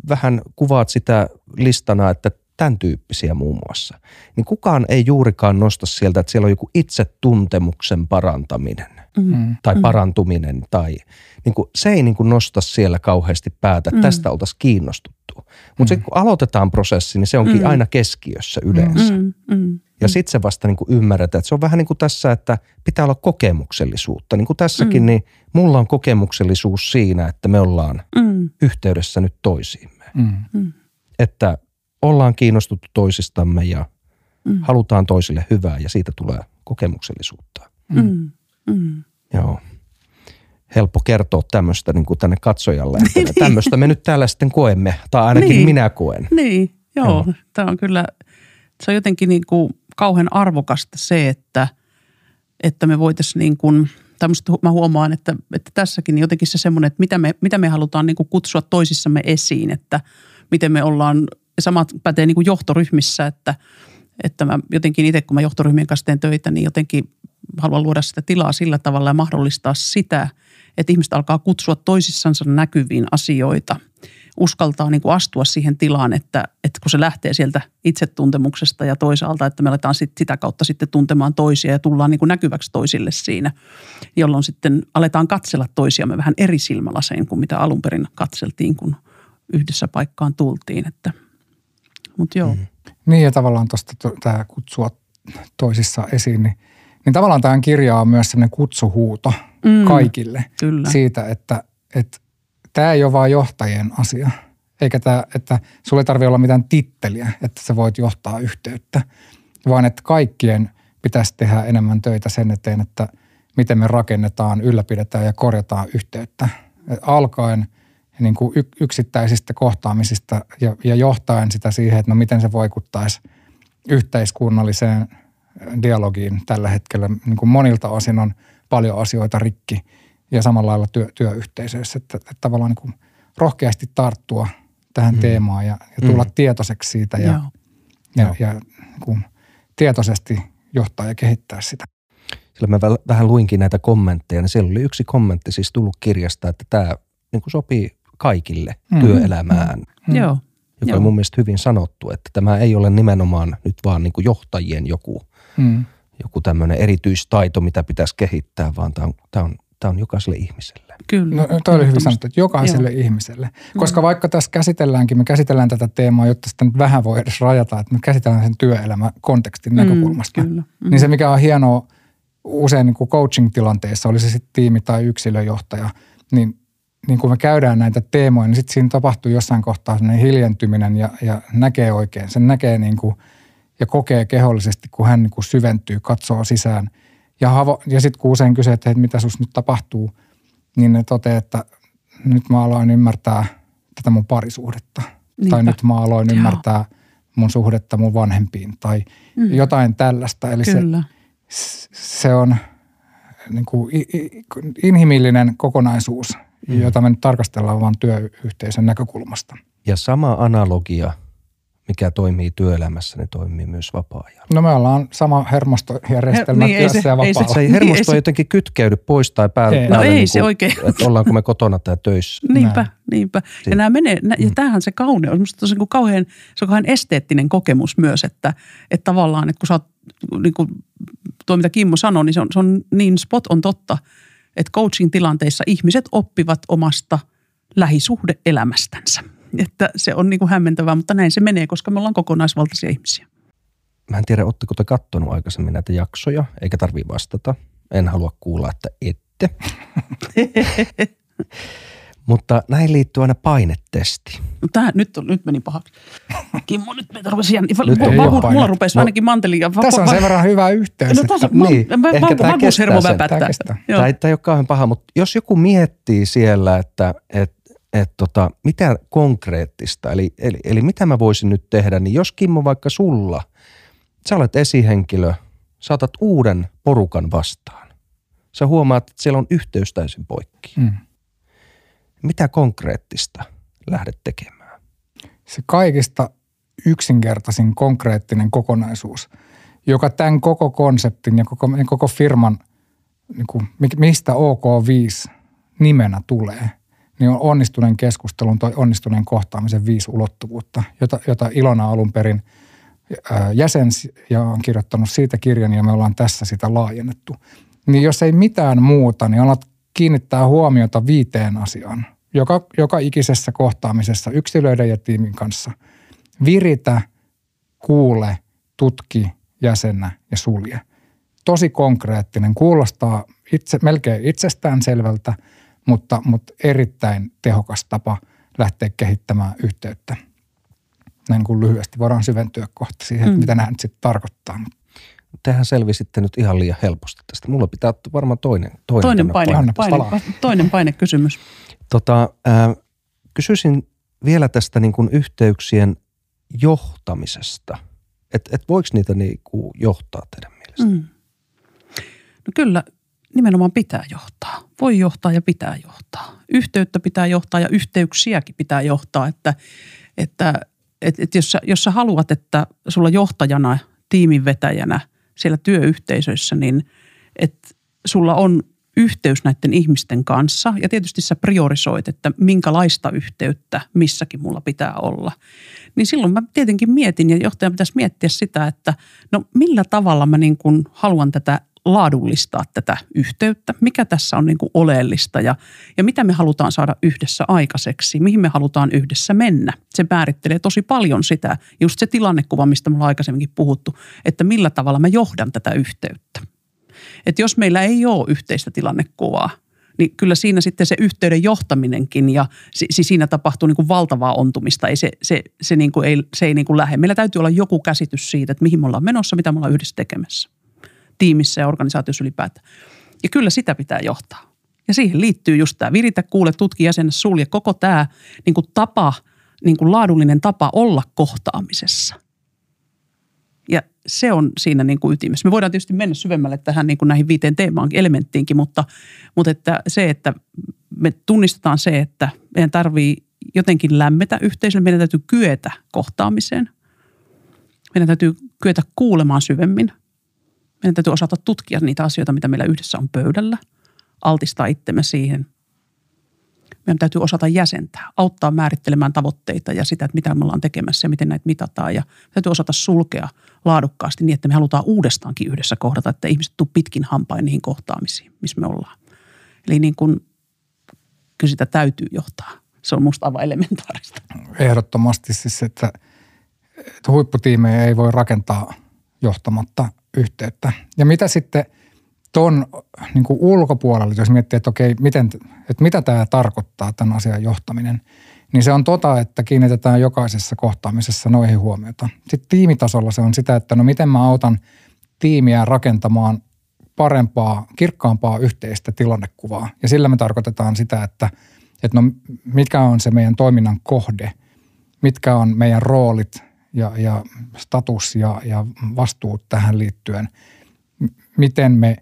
vähän kuvaat sitä listana, että tämän tyyppisiä muun muassa, niin kukaan ei juurikaan nosta sieltä, että siellä on joku itsetuntemuksen parantaminen Mm. Mm. tai Mm. parantuminen tai niin kuin, se ei niin kuin nosta siellä kauheasti päätä, että Mm. tästä oltaisiin kiinnostuttu. Mutta Mm. sitten kun aloitetaan prosessi, niin se onkin Mm. aina keskiössä yleensä. Mm, mm, Ja sitten se vasta niin kuin ymmärretään, että se on vähän niin kuin tässä, että pitää olla kokemuksellisuutta. Niin kuin tässäkin, Mm. niin mulla on kokemuksellisuus siinä, että me ollaan mm, yhteydessä nyt toisiimme. Mm. mm, Että ollaan kiinnostuttu toisistamme ja mm, halutaan toisille hyvää ja siitä tulee kokemuksellisuutta. mm, mm. Joo. Helppo kertoa tämmöistä niin kuin tänne katsojalle, että tämmöistä me nyt täällä sitten koemme, tai ainakin Niin. minä koen. Niin, joo. Joo. Tämä on kyllä, se on jotenkin niin kuin kauhean arvokasta se, että, että me voitaisiin niin kuin, hu- mä huomaan, että, että tässäkin jotenkin se semmoinen, että mitä me, mitä me halutaan niin kuin kutsua toisissamme esiin, että miten me ollaan, samat pätee niin kuin johtoryhmissä, että, että mä jotenkin itse, kun mä johtoryhmien kanssa teen töitä, niin jotenkin haluan luoda sitä tilaa sillä tavalla ja mahdollistaa sitä, että ihmiset alkaa kutsua toisissansa näkyviin asioita, uskaltaa niin kuin astua siihen tilaan, että, että kun se lähtee sieltä itsetuntemuksesta ja toisaalta, että me aletaan sit sitä kautta sitten tuntemaan toisia ja tullaan niin kuin näkyväksi toisille siinä, jolloin sitten aletaan katsella toisiamme vähän eri silmälasein kuin mitä alun perin katseltiin, kun yhdessä paikkaan tultiin. Että, mutta joo. Mm. Niin ja tavallaan tuosta tämä kutsua toisissa esiin, niin, niin tavallaan tämä kirja on myös sellainen kutsuhuuto Mm, kaikille Kyllä. siitä, että, että tämä ei ole vain johtajien asia. Eikä tämä, että sulla ei tarvitse olla mitään titteliä, että sä voit johtaa yhteyttä, vaan että kaikkien pitäisi tehdä enemmän töitä sen eteen, että miten me rakennetaan, ylläpidetään ja korjataan yhteyttä. Alkaen niin kuin yksittäisistä kohtaamisista ja, ja johtaen sitä siihen, että no miten se vaikuttaisi yhteiskunnalliseen dialogiin tällä hetkellä. Niin kuin monilta osin on paljon asioita rikki ja samalla lailla työ, työyhteisöissä, että, että tavallaan niin kuin rohkeasti tarttua tähän Mm. teemaan ja, ja tulla Mm. tietoiseksi siitä ja, Joo. ja, Joo. ja niin kuin tietoisesti johtaa ja kehittää sitä. Sillä mä väl- vähän luinkin näitä kommentteja, niin siellä oli yksi kommentti siis tullut kirjasta, että tämä niin kuin sopii kaikille Mm. työelämään, Mm. Joo. joka Joo. on mun mielestä hyvin sanottu, että tämä ei ole nimenomaan nyt vaan niin kuin johtajien joku, Mm. joku tämmöinen erityistaito, mitä pitäisi kehittää, vaan tämä on, tämä on, tämä on jokaiselle ihmiselle. Kyllä. No, toi oli hyvin sanottu, että jokaiselle Joo. ihmiselle. Koska vaikka tässä käsitelläänkin, me käsitellään tätä teemaa, jotta sitä nyt vähän voi edes rajata, että me käsitellään sen työelämän kontekstin näkökulmasta. Mm, kyllä. Mm. Niin se, mikä on hienoa usein niin kuin coaching-tilanteessa, oli se sitten tiimi tai yksilöjohtaja, niin, niin kun me käydään näitä teemoja, niin sitten siinä tapahtuu jossain kohtaa sellainen hiljentyminen ja, ja näkee oikein. Sen näkee niin kuin, ja kokee kehollisesti, kun hän niin kuin syventyy, katsoo sisään. Ja, havo, ja sitten kun usein kysyy, että hei, mitä sus nyt tapahtuu, niin ne toteaa, että nyt mä aloin ymmärtää tätä mun parisuhdetta. Niinpä. Tai nyt mä aloin Joo. ymmärtää mun suhdetta mun vanhempiin tai Mm. jotain tällaista. Eli se, Kyllä. se on niin kuin inhimillinen kokonaisuus, Mm. jota me nyt tarkastellaan vain työyhteisön näkökulmasta. Ja sama analogia, mikä toimii työelämässä, niin toimii myös vapaa-ajalla. No me ollaan sama hermostojärjestelmä Her- niin, ei työssä se- ja ei se-. Se ei Niin, hermosto ei se- jotenkin kytkeydy pois tai päälle. Ei. No päälle ei niin se kuin, oikein. Että ollaanko me kotona tai töissä. Niinpä, Näin. niinpä. Ja nämä menee, nä, ja tämähän se kauneus. Minusta se on niin kuin kauhean, se on kauhean esteettinen kokemus myös, että, että tavallaan, että kun sä oot, niin kuin tuo mitä Kimmo sanoi, niin se on, se on niin spot on totta, että coaching-tilanteissa ihmiset oppivat omasta lähisuhdeelämästänsä. Että se on niin kuin hämmentävää, mutta näin se menee, koska me ollaan kokonaisvaltaisia ihmisiä. Mä en tiedä, ootteko te kattonut aikaisemmin näitä jaksoja, eikä tarvii vastata. En halua kuulla, että ette. Mutta näin liittyy aina painetesti. No Tää, nyt, on, nyt meni pahaksi. Kimmo, nyt meitä rupesi jänni. Nyt ei Mulla, ole mulla rupesi No, ainakin manteli. Ja Tässä on sen verran hyvä yhteys. No tässä että on, niin, niin, ehkä tää vakuushermo kestää sen. Tämä, tämä ei ole kauhean paha, mutta jos joku miettii siellä, että et, et tota, mitä konkreettista, eli, eli, eli mitä mä voisin nyt tehdä, niin jos Kimmo vaikka sulla, sä olet esihenkilö, saatat uuden porukan vastaan. Sä huomaat, että siellä on yhteys täysin poikki. Mm. Mitä konkreettista lähdet tekemään? se kaikista yksinkertaisin konkreettinen kokonaisuus, joka tämän koko konseptin ja koko, koko firman, niin kuin, mi- mistä OK5 nimenä tulee, niin on onnistuneen keskustelun tai onnistuneen kohtaamisen viisi ulottuvuutta, jota, jota Ilona alun perin ää, jäsensi ja on kirjoittanut siitä kirjan ja me ollaan tässä sitä laajennettu. Niin jos ei mitään muuta, niin alat kiinnittää huomiota viiteen asiaan, joka, joka ikisessä kohtaamisessa yksilöiden ja tiimin kanssa. Viritä, kuule, tutki, jäsennä ja sulje. Tosi konkreettinen, kuulostaa itse, melkein itsestään selvältä, mutta, mutta erittäin tehokas tapa lähteä kehittämään yhteyttä. Näin kuin lyhyesti voidaan syventyä kohta siihen, Mm. mitä nämä nyt sitten tarkoittaa. Tehän selvisitte nyt ihan liian helposti tästä. Mulla pitää varmaan toinen, toinen, Toinen paine, Annapas paine, palaa. toinen painekysymys. Tota, äh, kysyisin vielä tästä niin kuin yhteyksien johtamisesta. Että et voiko niitä niin kuin johtaa teidän mielestä? Mm. No kyllä, nimenomaan pitää johtaa. Voi johtaa ja pitää johtaa. Yhteyttä pitää johtaa ja yhteyksiäkin pitää johtaa. Että, että et, et jos, sä, jos sä haluat, että sulla johtajana, tiimin vetäjänä siellä työyhteisöissä, niin että sulla on yhteys näiden ihmisten kanssa ja tietysti sä priorisoit, että minkälaista yhteyttä missäkin mulla pitää olla. Niin silloin mä tietenkin mietin ja johtajan pitäisi miettiä sitä, että no millä tavalla mä niin kuin haluan tätä laadullistaa tätä yhteyttä, mikä tässä on niin kuin oleellista ja, ja mitä me halutaan saada yhdessä aikaiseksi, mihin me halutaan yhdessä mennä. Se määrittelee tosi paljon sitä, just se tilannekuva, mistä me ollaan aikaisemminkin puhuttu, että millä tavalla mä johdan tätä yhteyttä. Että jos meillä ei ole yhteistä tilannekuvaa, niin kyllä siinä sitten se yhteyden johtaminenkin ja si- si- siinä tapahtuu niin kuin valtavaa ontumista. Ei se, se, se, niin kuin ei, se ei niin kuin lähde. Meillä täytyy olla joku käsitys siitä, että mihin me ollaan menossa, mitä me ollaan yhdessä tekemässä tiimissä ja organisaatiossa ylipäätään. Ja kyllä sitä pitää johtaa. Ja siihen liittyy just tämä viritä, kuule, tutki, jäsennä, sulje. Koko tämä niin kuin tapa, niin kuin laadullinen tapa olla kohtaamisessa. Ja se on siinä niin kuin ytimessä. Me voidaan tietysti mennä syvemmälle tähän niin kuin näihin viiteen teemaan elementtiinkin, mutta, mutta että se, että me tunnistetaan se, että meidän tarvii jotenkin lämmetä yhteisölle. Meidän täytyy kyetä kohtaamiseen. Meidän täytyy kyetä kuulemaan syvemmin. Meidän täytyy osata tutkia niitä asioita, mitä meillä yhdessä on pöydällä. Altistaa itsemme siihen. Meidän täytyy osata jäsentää, auttaa määrittelemään tavoitteita ja sitä, että mitä me ollaan tekemässä ja miten näitä mitataan. Ja täytyy osata sulkea laadukkaasti niin, että me halutaan uudestaankin yhdessä kohdata, että ihmiset tuu pitkin hampain niihin kohtaamisiin, missä me ollaan. Eli niin kuin, kyllä sitä täytyy johtaa. Se on musta aivan elementaarista. Ehdottomasti siis, että, että huipputiimejä ei voi rakentaa johtamatta yhteyttä. Ja mitä sitten tuon niin ulkopuolella, jos miettii, että okei, miten, että mitä tämä tarkoittaa tämän asian johtaminen, niin se on tota, että kiinnitetään jokaisessa kohtaamisessa noihin huomiota. Sitten tiimitasolla se on sitä, että no miten mä autan tiimiä rakentamaan parempaa, kirkkaampaa yhteistä tilannekuvaa. Ja sillä me tarkoitetaan sitä, että, että no mikä on se meidän toiminnan kohde, mitkä on meidän roolit ja, ja status ja, ja vastuut tähän liittyen, miten me,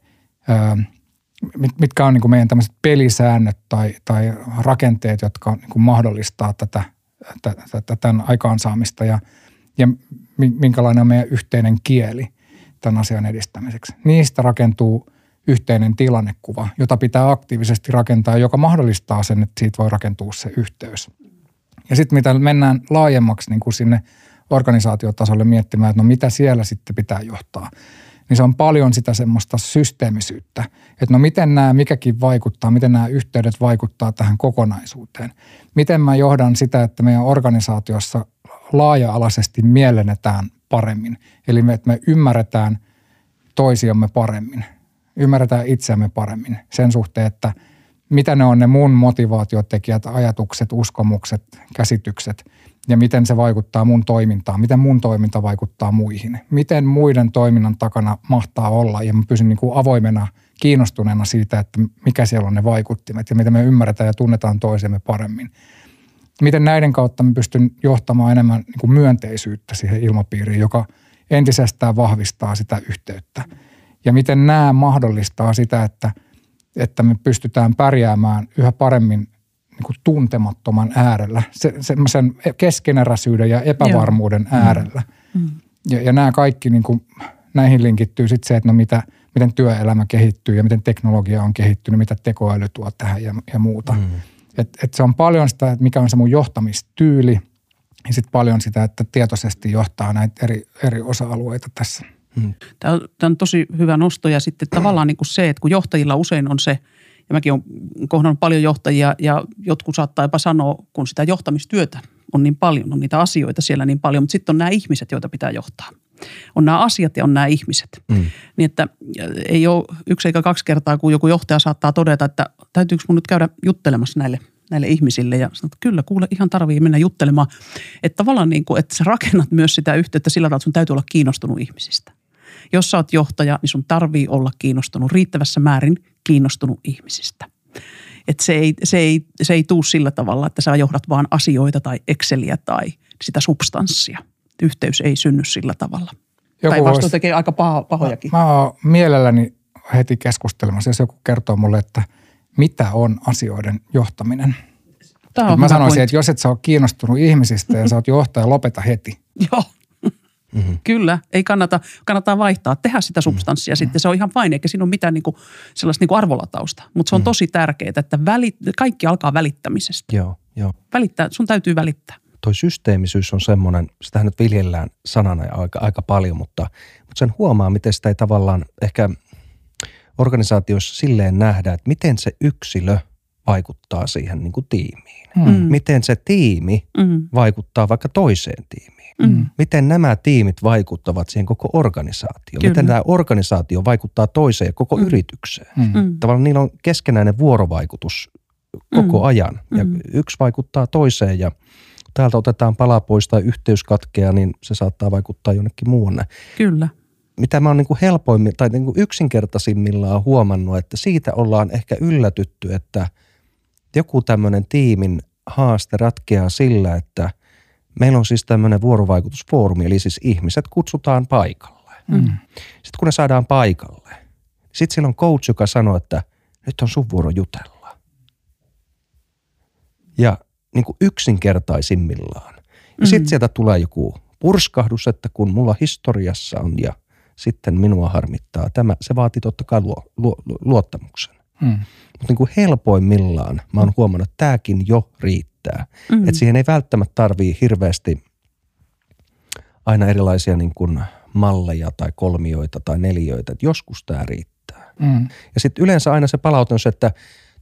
mitkä on niin kuin meidän tämmöiset pelisäännöt tai, tai rakenteet, jotka niin kuin mahdollistaa tätä, tätä, tämän aikaansaamista ja, ja mi- minkälainen on meidän yhteinen kieli tämän asian edistämiseksi. Niistä rakentuu yhteinen tilannekuva, jota pitää aktiivisesti rakentaa, joka mahdollistaa sen, että siitä voi rakentua se yhteys. Ja sitten mitä mennään laajemmaksi niin kuin sinne organisaatiotasolle miettimään, että no mitä siellä sitten pitää johtaa, niin se on paljon sitä semmoista systeemisyyttä, että no miten nämä mikäkin vaikuttaa, miten nämä yhteydet vaikuttaa tähän kokonaisuuteen. Miten mä johdan sitä, että meidän organisaatiossa laaja-alaisesti mielennetään paremmin, eli me, että me ymmärretään toisiamme paremmin, ymmärretään itseämme paremmin sen suhteen, että mitä ne on ne mun motivaatiotekijät, ajatukset, uskomukset, käsitykset ja miten se vaikuttaa mun toimintaan, miten mun toiminta vaikuttaa muihin, miten muiden toiminnan takana mahtaa olla ja mä pysyn niin kuin avoimena, kiinnostuneena siitä, että mikä siellä on ne vaikuttimet ja miten me ymmärretään ja tunnetaan toisemme paremmin. Miten näiden kautta mä pystyn johtamaan enemmän niin kuin myönteisyyttä siihen ilmapiiriin, joka entisestään vahvistaa sitä yhteyttä. Ja miten nämä mahdollistaa sitä, että – että me pystytään pärjäämään yhä paremmin niin kuin tuntemattoman äärellä, se, semmoisen keskeneräisyyden ja epävarmuuden Joo. äärellä. Mm. Ja, ja nämä kaikki, niin kuin, näihin linkittyy sitten se, että no mitä, miten työelämä kehittyy ja miten teknologia on kehittynyt, mitä tekoäly tuo tähän ja, ja muuta. Mm. Et, et se on paljon sitä, että mikä on se mun johtamistyyli ja sitten paljon sitä, että tietoisesti johtaa näitä eri, eri osa-alueita tässä – Mm. Tämä on, tämä on tosi hyvä nosto ja sitten tavallaan niin kuin se, että kun johtajilla usein on se, ja mäkin olen kohdannut paljon johtajia ja jotkut saattaa jopa sanoa, kun sitä johtamistyötä on niin paljon, on niitä asioita siellä niin paljon, mutta sitten on nämä ihmiset, joita pitää johtaa. On nämä asiat ja on nämä ihmiset. Mm. Niin että ei ole yksi eikä kaksi kertaa, kun joku johtaja saattaa todeta, että täytyykö mun nyt käydä juttelemassa näille näille ihmisille ja sanot, että kyllä kuule ihan tarvii mennä juttelemaan. Että tavallaan niin kuin, että sä rakennat myös sitä yhteyttä sillä tavalla, että sun täytyy olla kiinnostunut ihmisistä. Jos sä oot johtaja, niin sun tarvii olla kiinnostunut riittävässä määrin kiinnostunut ihmisistä. Et se, ei, se, ei, se ei tuu sillä tavalla, että sä johdat vaan asioita tai Exceliä tai sitä substanssia. Yhteys ei synny sillä tavalla. Päinvastoin tekee aika paho, pahojakin. Mä, mä oon mielelläni heti keskustelemassa, jos joku kertoo mulle, että mitä on asioiden johtaminen. Tämä on mä sanoisin, pointti. että jos et sä ole kiinnostunut ihmisistä ja sä oot johtaja, lopeta heti. Joo. Mm-hmm. Kyllä, ei kannata, kannattaa vaihtaa, tehdä sitä substanssia mm-hmm. sitten. Se on ihan fine, eikä siinä ole mitään niin kuin, sellaista niin kuin arvolatausta. Mutta se on mm-hmm. tosi tärkeää, että välit, kaikki alkaa välittämisestä. Joo, joo. Välittää, sun täytyy välittää. Toi systeemisyys on semmoinen, sitä nyt viljellään sanana aika, aika paljon, mutta, mutta sen huomaa, miten sitä ei tavallaan ehkä organisaatioissa silleen nähdä, että miten se yksilö vaikuttaa siihen niin kuin tiimiin. Mm. Miten se tiimi mm. vaikuttaa vaikka toiseen tiimiin Mm. Miten nämä tiimit vaikuttavat siihen koko organisaatioon? Kyllä. Miten tämä organisaatio vaikuttaa toiseen ja koko mm. yritykseen? Mm. mm. Tavallaan niillä on keskenäinen vuorovaikutus koko mm. ajan ja mm. yksi vaikuttaa toiseen ja täältä otetaan pala pois tai yhteys katkeaa, niin se saattaa vaikuttaa jonnekin muualle. Kyllä. Mitä mä oon niin helpoimmin tai niin yksinkertaisimmillaan huomannut, että siitä ollaan ehkä yllätytty, että joku tämmöinen tiimin haaste ratkeaa sillä, että Meillä on siis tämmöinen vuorovaikutusfoorumi, eli siis ihmiset kutsutaan paikalle. Mm. Sitten kun ne saadaan paikalle, sitten siellä on coach, joka sanoo, että nyt on sun vuoro jutella. Ja niin kuin yksinkertaisimmillaan. Ja mm. sitten sieltä tulee joku purskahdus, että kun mulla historiassa on ja sitten minua harmittaa tämä, se vaatii totta kai luo, luo, luottamuksen. Mm. Mutta niin kuin helpoimmillaan mä oon huomannut, että tämäkin jo riittää riittää. Mm. Että siihen ei välttämättä tarvii hirveästi aina erilaisia niin kuin malleja tai kolmioita tai neliöitä. Että joskus tämä riittää. Mm. Ja sitten yleensä aina se palaute on se, että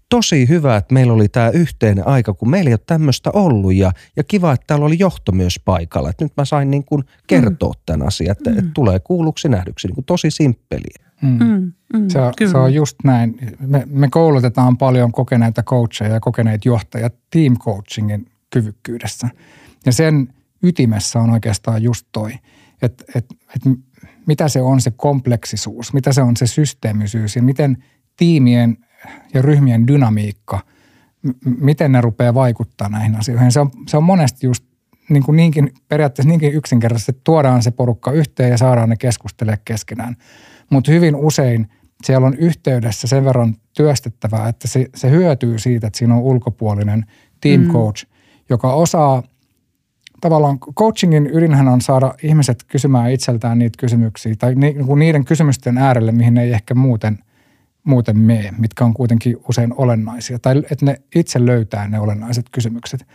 tosi hyvä, että meillä oli tämä yhteinen aika, kun meillä ei ole tämmöistä ollut ja, ja kiva, että täällä oli johto myös paikalla. Että nyt mä sain niin kuin kertoa mm. tämän asian, että, mm. että tulee kuulluksi nähdyksi, niin kuin tosi simppeliä. Mm. Mm, mm, se, on, se on just näin. Me, me koulutetaan paljon kokeneita coacheja ja kokeneita johtajia team coachingin kyvykkyydessä. Ja sen ytimessä on oikeastaan just toi, että et, et mitä se on se kompleksisuus, mitä se on se systeemisyys ja miten tiimien ja ryhmien dynamiikka, m- miten ne rupeaa vaikuttaa näihin asioihin. Se on, se on monesti just niin kuin niinkin, periaatteessa niinkin yksinkertaisesti, että tuodaan se porukka yhteen ja saadaan ne keskustelemaan keskenään – mutta hyvin usein siellä on yhteydessä sen verran työstettävää, että se, se hyötyy siitä, että siinä on ulkopuolinen team mm. coach, joka osaa tavallaan coachingin ydinhän on saada ihmiset kysymään itseltään niitä kysymyksiä tai ni, niin niiden kysymysten äärelle, mihin ne ei ehkä muuten, muuten mene, mitkä on kuitenkin usein olennaisia. Tai että ne itse löytää ne olennaiset kysymykset.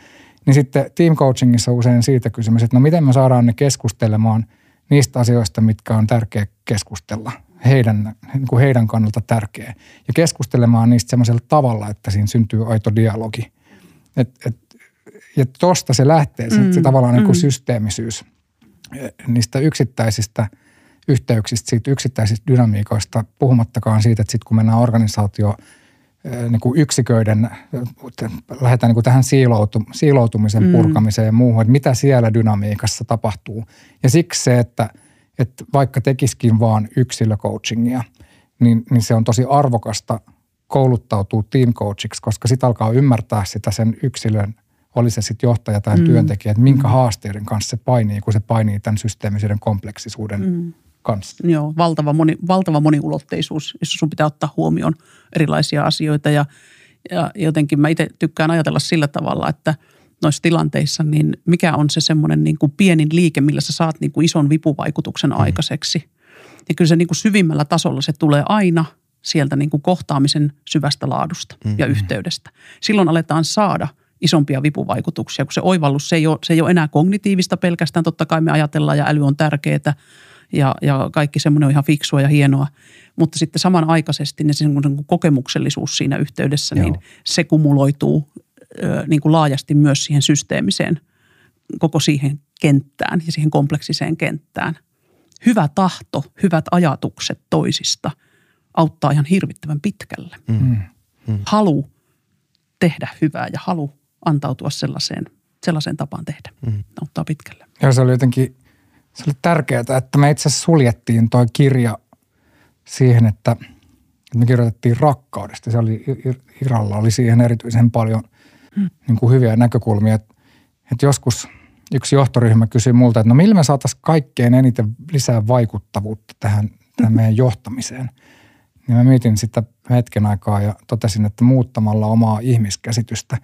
Niin sitten team coachingissa usein siitä kysymys, että no miten me saadaan ne keskustelemaan – niistä asioista, mitkä on tärkeä keskustella, heidän, niin kuin heidän kannalta tärkeä. Ja keskustelemaan niistä semmoisella tavalla, että siinä syntyy aito dialogi. Et, et, ja tuosta se lähtee, mm, se tavallaan niin kuin mm. systeemisyys niistä yksittäisistä yhteyksistä, siitä yksittäisistä dynamiikoista, puhumattakaan siitä, että sitten kun mennään organisaatio niin kuin yksiköiden, lähdetään niin kuin tähän siiloutu, siiloutumisen mm. purkamiseen ja muuhun, että mitä siellä dynamiikassa tapahtuu. Ja siksi se, että, että vaikka tekisikin vaan yksilöcoachingia, niin, niin se on tosi arvokasta kouluttautua team coachiksi, koska sitten alkaa ymmärtää sitä sen yksilön, oli se sitten johtaja tai mm. työntekijä, että minkä mm. haasteiden kanssa se painii, kun se painii tämän systeemisyyden kompleksisuuden mm kanssa. Joo, valtava, moni, valtava moniulotteisuus, jossa sun pitää ottaa huomioon erilaisia asioita ja, ja jotenkin mä itse tykkään ajatella sillä tavalla, että noissa tilanteissa, niin mikä on se semmoinen niin kuin pienin liike, millä sä saat niin kuin ison vipuvaikutuksen mm. aikaiseksi. Ja kyllä se niin kuin syvimmällä tasolla se tulee aina sieltä niin kuin kohtaamisen syvästä laadusta mm-hmm. ja yhteydestä. Silloin aletaan saada isompia vipuvaikutuksia, kun se oivallus, se ei, ole, se ei ole enää kognitiivista pelkästään. Totta kai me ajatellaan ja äly on tärkeää, ja, ja kaikki semmoinen on ihan fiksua ja hienoa. Mutta sitten samanaikaisesti ne niin kuin kokemuksellisuus siinä yhteydessä, niin Joo. niin se kumuloituu ö, niin kuin laajasti myös siihen systeemiseen, koko siihen kenttään ja siihen kompleksiseen kenttään. Hyvä tahto, hyvät ajatukset toisista auttaa ihan hirvittävän pitkälle. Mm. Mm. Halu tehdä hyvää ja halu antautua sellaiseen, sellaiseen tapaan tehdä mm. auttaa pitkälle. Ja se oli jotenkin se oli tärkeää, että me itse asiassa suljettiin tuo kirja siihen, että me kirjoitettiin rakkaudesta. Se oli, Iralla oli siihen erityisen paljon niin kuin hyviä näkökulmia. Että, että joskus yksi johtoryhmä kysyi multa, että no millä me saataisiin kaikkein eniten lisää vaikuttavuutta tähän, tähän meidän johtamiseen. Niin mä mietin sitä hetken aikaa ja totesin, että muuttamalla omaa ihmiskäsitystä.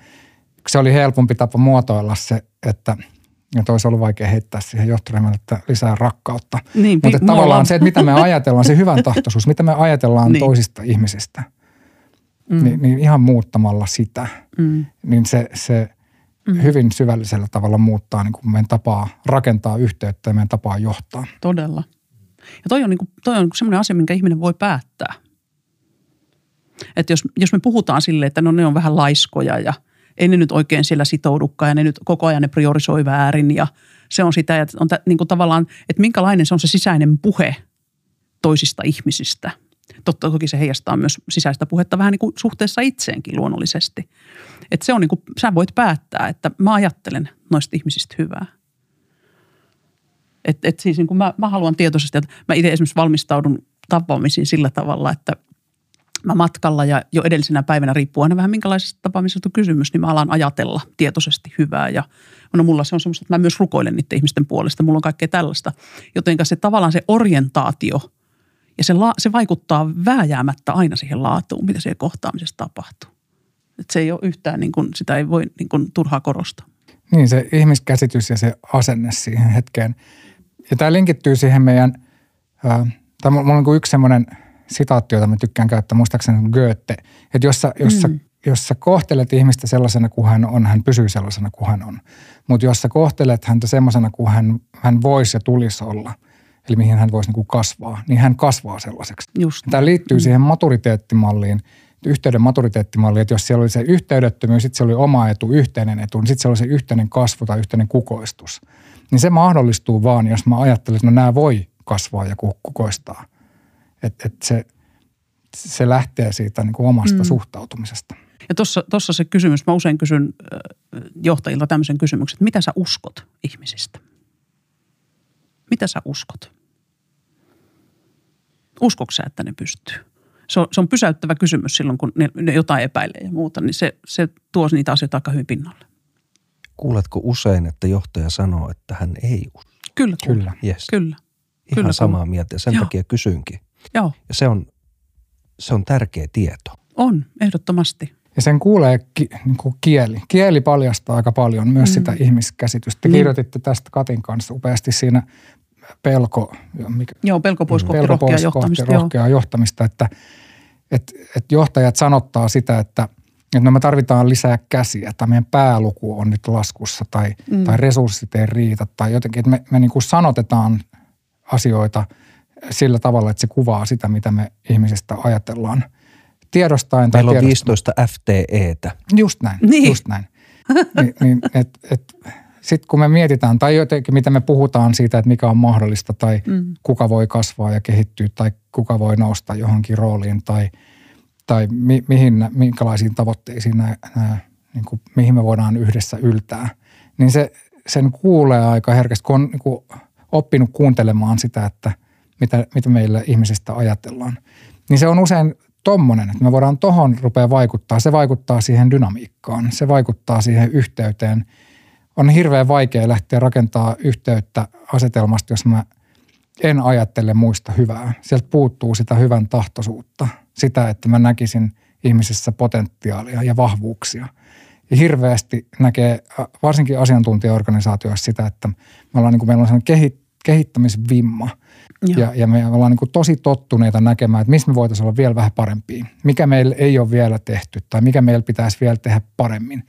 Se oli helpompi tapa muotoilla se, että – ja toisi ollut vaikea heittää siihen johtoryhmälle, että lisää rakkautta. Niin, Mutta tavallaan se, että mitä me ajatellaan, se hyvän tahtoisuus, mitä me ajatellaan niin. toisista ihmisistä, mm. niin, niin ihan muuttamalla sitä, mm. niin se, se mm. hyvin syvällisellä tavalla muuttaa niin kuin meidän tapaa rakentaa yhteyttä ja meidän tapaa johtaa. Todella. Ja toi on, niin kuin, toi on semmoinen asia, minkä ihminen voi päättää. Että jos, jos me puhutaan silleen, että no ne on vähän laiskoja ja – ei ne nyt oikein siellä sitoudukaan ja ne nyt koko ajan ne priorisoi väärin ja se on sitä, että on t- niin kuin tavallaan, että minkälainen se on se sisäinen puhe toisista ihmisistä. Totta toki se heijastaa myös sisäistä puhetta vähän niin kuin suhteessa itseenkin luonnollisesti. Että se on niin kuin, sä voit päättää, että mä ajattelen noista ihmisistä hyvää. Että et siis niin kuin mä, mä haluan tietoisesti, että mä itse esimerkiksi valmistaudun tapaamisiin sillä tavalla, että mä matkalla ja jo edellisenä päivänä riippuu aina vähän minkälaisesta tapaamisesta kysymys, niin mä alan ajatella tietoisesti hyvää ja no mulla se on semmoista, että mä myös rukoilen niiden ihmisten puolesta, mulla on kaikkea tällaista. Jotenka se tavallaan se orientaatio ja se, la, se vaikuttaa vääjäämättä aina siihen laatuun, mitä siellä kohtaamisessa tapahtuu. Et se ei ole yhtään, niin kuin, sitä ei voi niin kuin, turhaa korostaa. Niin se ihmiskäsitys ja se asenne siihen hetkeen. Ja tämä linkittyy siihen meidän, äh, tämä on niin yksi semmoinen – sitaatti, jota mä tykkään käyttää, muistaakseni Goethe, että jos sä, jos, sä, mm. jos sä kohtelet ihmistä sellaisena kuin hän on, hän pysyy sellaisena kuin hän on. Mutta jos sä kohtelet häntä sellaisena kuin hän, hän voisi ja tulisi olla, eli mihin hän voisi niin kuin kasvaa, niin hän kasvaa sellaiseksi. Just. Tämä liittyy mm. siihen maturiteettimalliin, yhteyden maturiteettimalliin, että jos siellä oli se yhteydettömyys, sitten se oli oma etu, yhteinen etu, niin sitten se oli se yhteinen kasvu tai yhteinen kukoistus. Niin se mahdollistuu vaan, jos mä ajattelen, että no nämä voi kasvaa ja kukoistaa – että et se, se lähtee siitä niin kuin omasta mm. suhtautumisesta. Ja tuossa se kysymys, mä usein kysyn johtajilta tämmöisen kysymyksen, että mitä sä uskot ihmisistä? Mitä sä uskot? Uskoksa, sä, että ne pystyy? Se on, se on pysäyttävä kysymys silloin, kun ne, ne jotain epäilee ja muuta, niin se, se tuo niitä asioita aika hyvin pinnalle. Kuuletko usein, että johtaja sanoo, että hän ei usko? Kyllä, kyllä. Yes. Kyllä. Ihan kyllä, samaa mieltä ja sen Joo. takia kysynkin. Joo. Ja se on, se on tärkeä tieto. On, ehdottomasti. Ja sen kuulee ki, niin kuin kieli. Kieli paljastaa aika paljon myös mm. sitä ihmiskäsitystä. Te mm. kirjoititte tästä Katin kanssa upeasti siinä pelko. Mikä, joo, pelko pois kohti pelko rohkeaa pois johtamista. Kohti rohkeaa johtamista, että, että, että johtajat sanottaa sitä, että, että no me tarvitaan lisää käsiä tai meidän pääluku on nyt laskussa tai, mm. tai resurssit ei riitä tai jotenkin, että me, me niin kuin sanotetaan asioita – sillä tavalla, että se kuvaa sitä, mitä me ihmisistä ajatellaan. Tiedostaen tai Meillä on 15 FTEtä. Just näin, niin. just näin. niin, niin, et, et, Sitten kun me mietitään, tai jotenkin mitä me puhutaan siitä, että mikä on mahdollista, tai mm. kuka voi kasvaa ja kehittyä, tai kuka voi nousta johonkin rooliin, tai, tai mi, mihin, minkälaisiin tavoitteisiin nämä, nämä, niin kuin, mihin me voidaan yhdessä yltää, niin se, sen kuulee aika herkästi, kun on niin kuin, oppinut kuuntelemaan sitä, että mitä, mitä meillä ihmisistä ajatellaan. Niin se on usein tommonen, että me voidaan tohon rupea vaikuttaa. Se vaikuttaa siihen dynamiikkaan, se vaikuttaa siihen yhteyteen. On hirveän vaikea lähteä rakentaa yhteyttä asetelmasta, jos mä en ajattele muista hyvää. Sieltä puuttuu sitä hyvän tahtoisuutta, sitä, että mä näkisin ihmisessä potentiaalia ja vahvuuksia. Ja hirveästi näkee, varsinkin asiantuntijaorganisaatioissa sitä, että me ollaan, niin kuin, meillä on sellainen kehittämisvimma – ja, ja me ollaan niin kuin tosi tottuneita näkemään, että missä me voitaisiin olla vielä vähän parempia. Mikä meillä ei ole vielä tehty tai mikä meillä pitäisi vielä tehdä paremmin.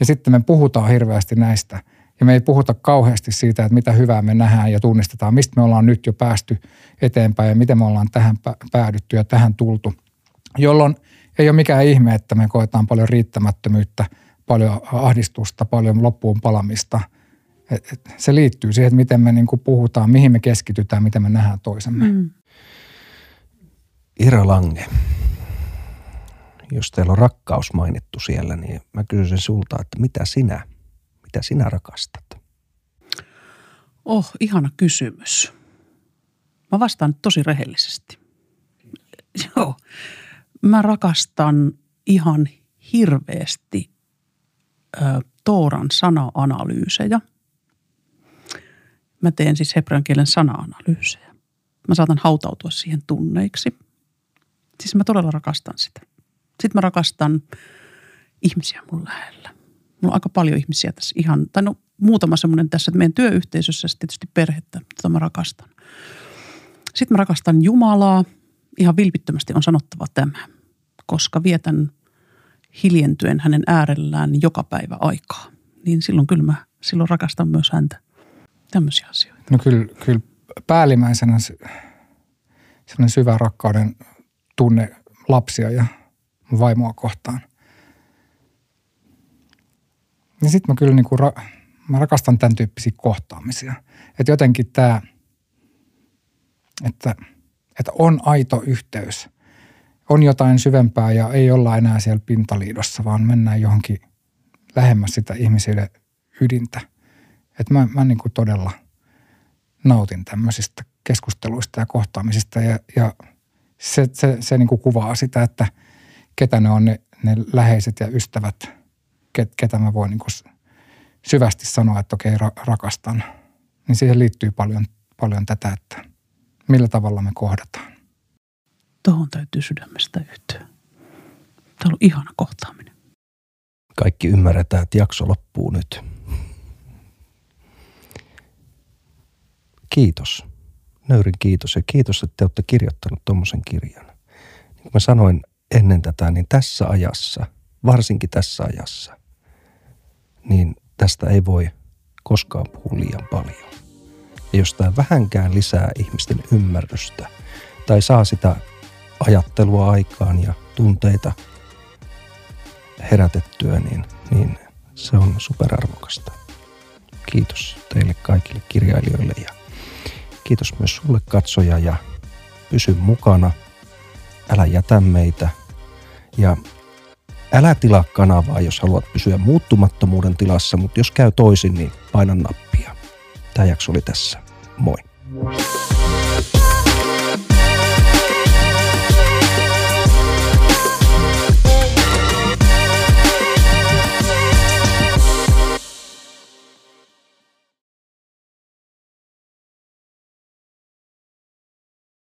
Ja sitten me puhutaan hirveästi näistä. Ja me ei puhuta kauheasti siitä, että mitä hyvää me nähdään ja tunnistetaan, mistä me ollaan nyt jo päästy eteenpäin ja miten me ollaan tähän päädytty ja tähän tultu. Jolloin ei ole mikään ihme, että me koetaan paljon riittämättömyyttä, paljon ahdistusta, paljon loppuun palamista – et, et se liittyy siihen, että miten me niin kuin puhutaan, mihin me keskitytään, miten me nähdään toisemme. Mm. Ira Lange, jos teillä on rakkaus mainittu siellä, niin mä kysyisin sulta, että mitä sinä, mitä sinä rakastat? Oh, ihana kysymys. Mä vastaan tosi rehellisesti. Joo. Mä rakastan ihan hirveästi ö, Tooran sana-analyysejä – Mä teen siis hebrean kielen sana-analyysejä. Mä saatan hautautua siihen tunneiksi. Siis mä todella rakastan sitä. Sitten mä rakastan ihmisiä mun lähellä. Mulla on aika paljon ihmisiä tässä ihan, tai no muutama semmoinen tässä, että meidän työyhteisössä tietysti perhettä, jota mä rakastan. Sitten mä rakastan Jumalaa. Ihan vilpittömästi on sanottava tämä, koska vietän hiljentyen hänen äärellään joka päivä aikaa. Niin silloin kyllä mä silloin rakastan myös häntä tämmöisiä asioita? No kyllä, kyllä päällimmäisenä sellainen syvä rakkauden tunne lapsia ja vaimoa kohtaan. Niin sitten mä kyllä niin kuin ra- mä rakastan tämän tyyppisiä kohtaamisia. Että jotenkin tämä, että, että on aito yhteys. On jotain syvempää ja ei olla enää siellä pintaliidossa, vaan mennään johonkin lähemmäs sitä ihmisille ydintä – että mä, mä niin kuin todella nautin tämmöisistä keskusteluista ja kohtaamisista ja, ja se, se, se niin kuin kuvaa sitä, että ketä ne on ne, ne läheiset ja ystävät, ket, ketä mä voin niin kuin syvästi sanoa, että okei ra, rakastan. Niin siihen liittyy paljon, paljon tätä, että millä tavalla me kohdataan. Tuohon täytyy sydämestä yhtyä. Tämä on ollut ihana kohtaaminen. Kaikki ymmärretään, että jakso loppuu nyt. Kiitos. Nöyrin kiitos ja kiitos, että te olette kirjoittanut tuommoisen kirjan. Niin kuin mä sanoin ennen tätä, niin tässä ajassa, varsinkin tässä ajassa, niin tästä ei voi koskaan puhua liian paljon. Ja jos tämä vähänkään lisää ihmisten ymmärrystä tai saa sitä ajattelua aikaan ja tunteita herätettyä, niin, niin se on superarvokasta. Kiitos teille kaikille kirjailijoille ja Kiitos myös sulle katsoja ja pysy mukana. Älä jätä meitä. Ja älä tilaa kanavaa, jos haluat pysyä muuttumattomuuden tilassa, mutta jos käy toisin, niin paina nappia. Tämä jakso oli tässä. Moi.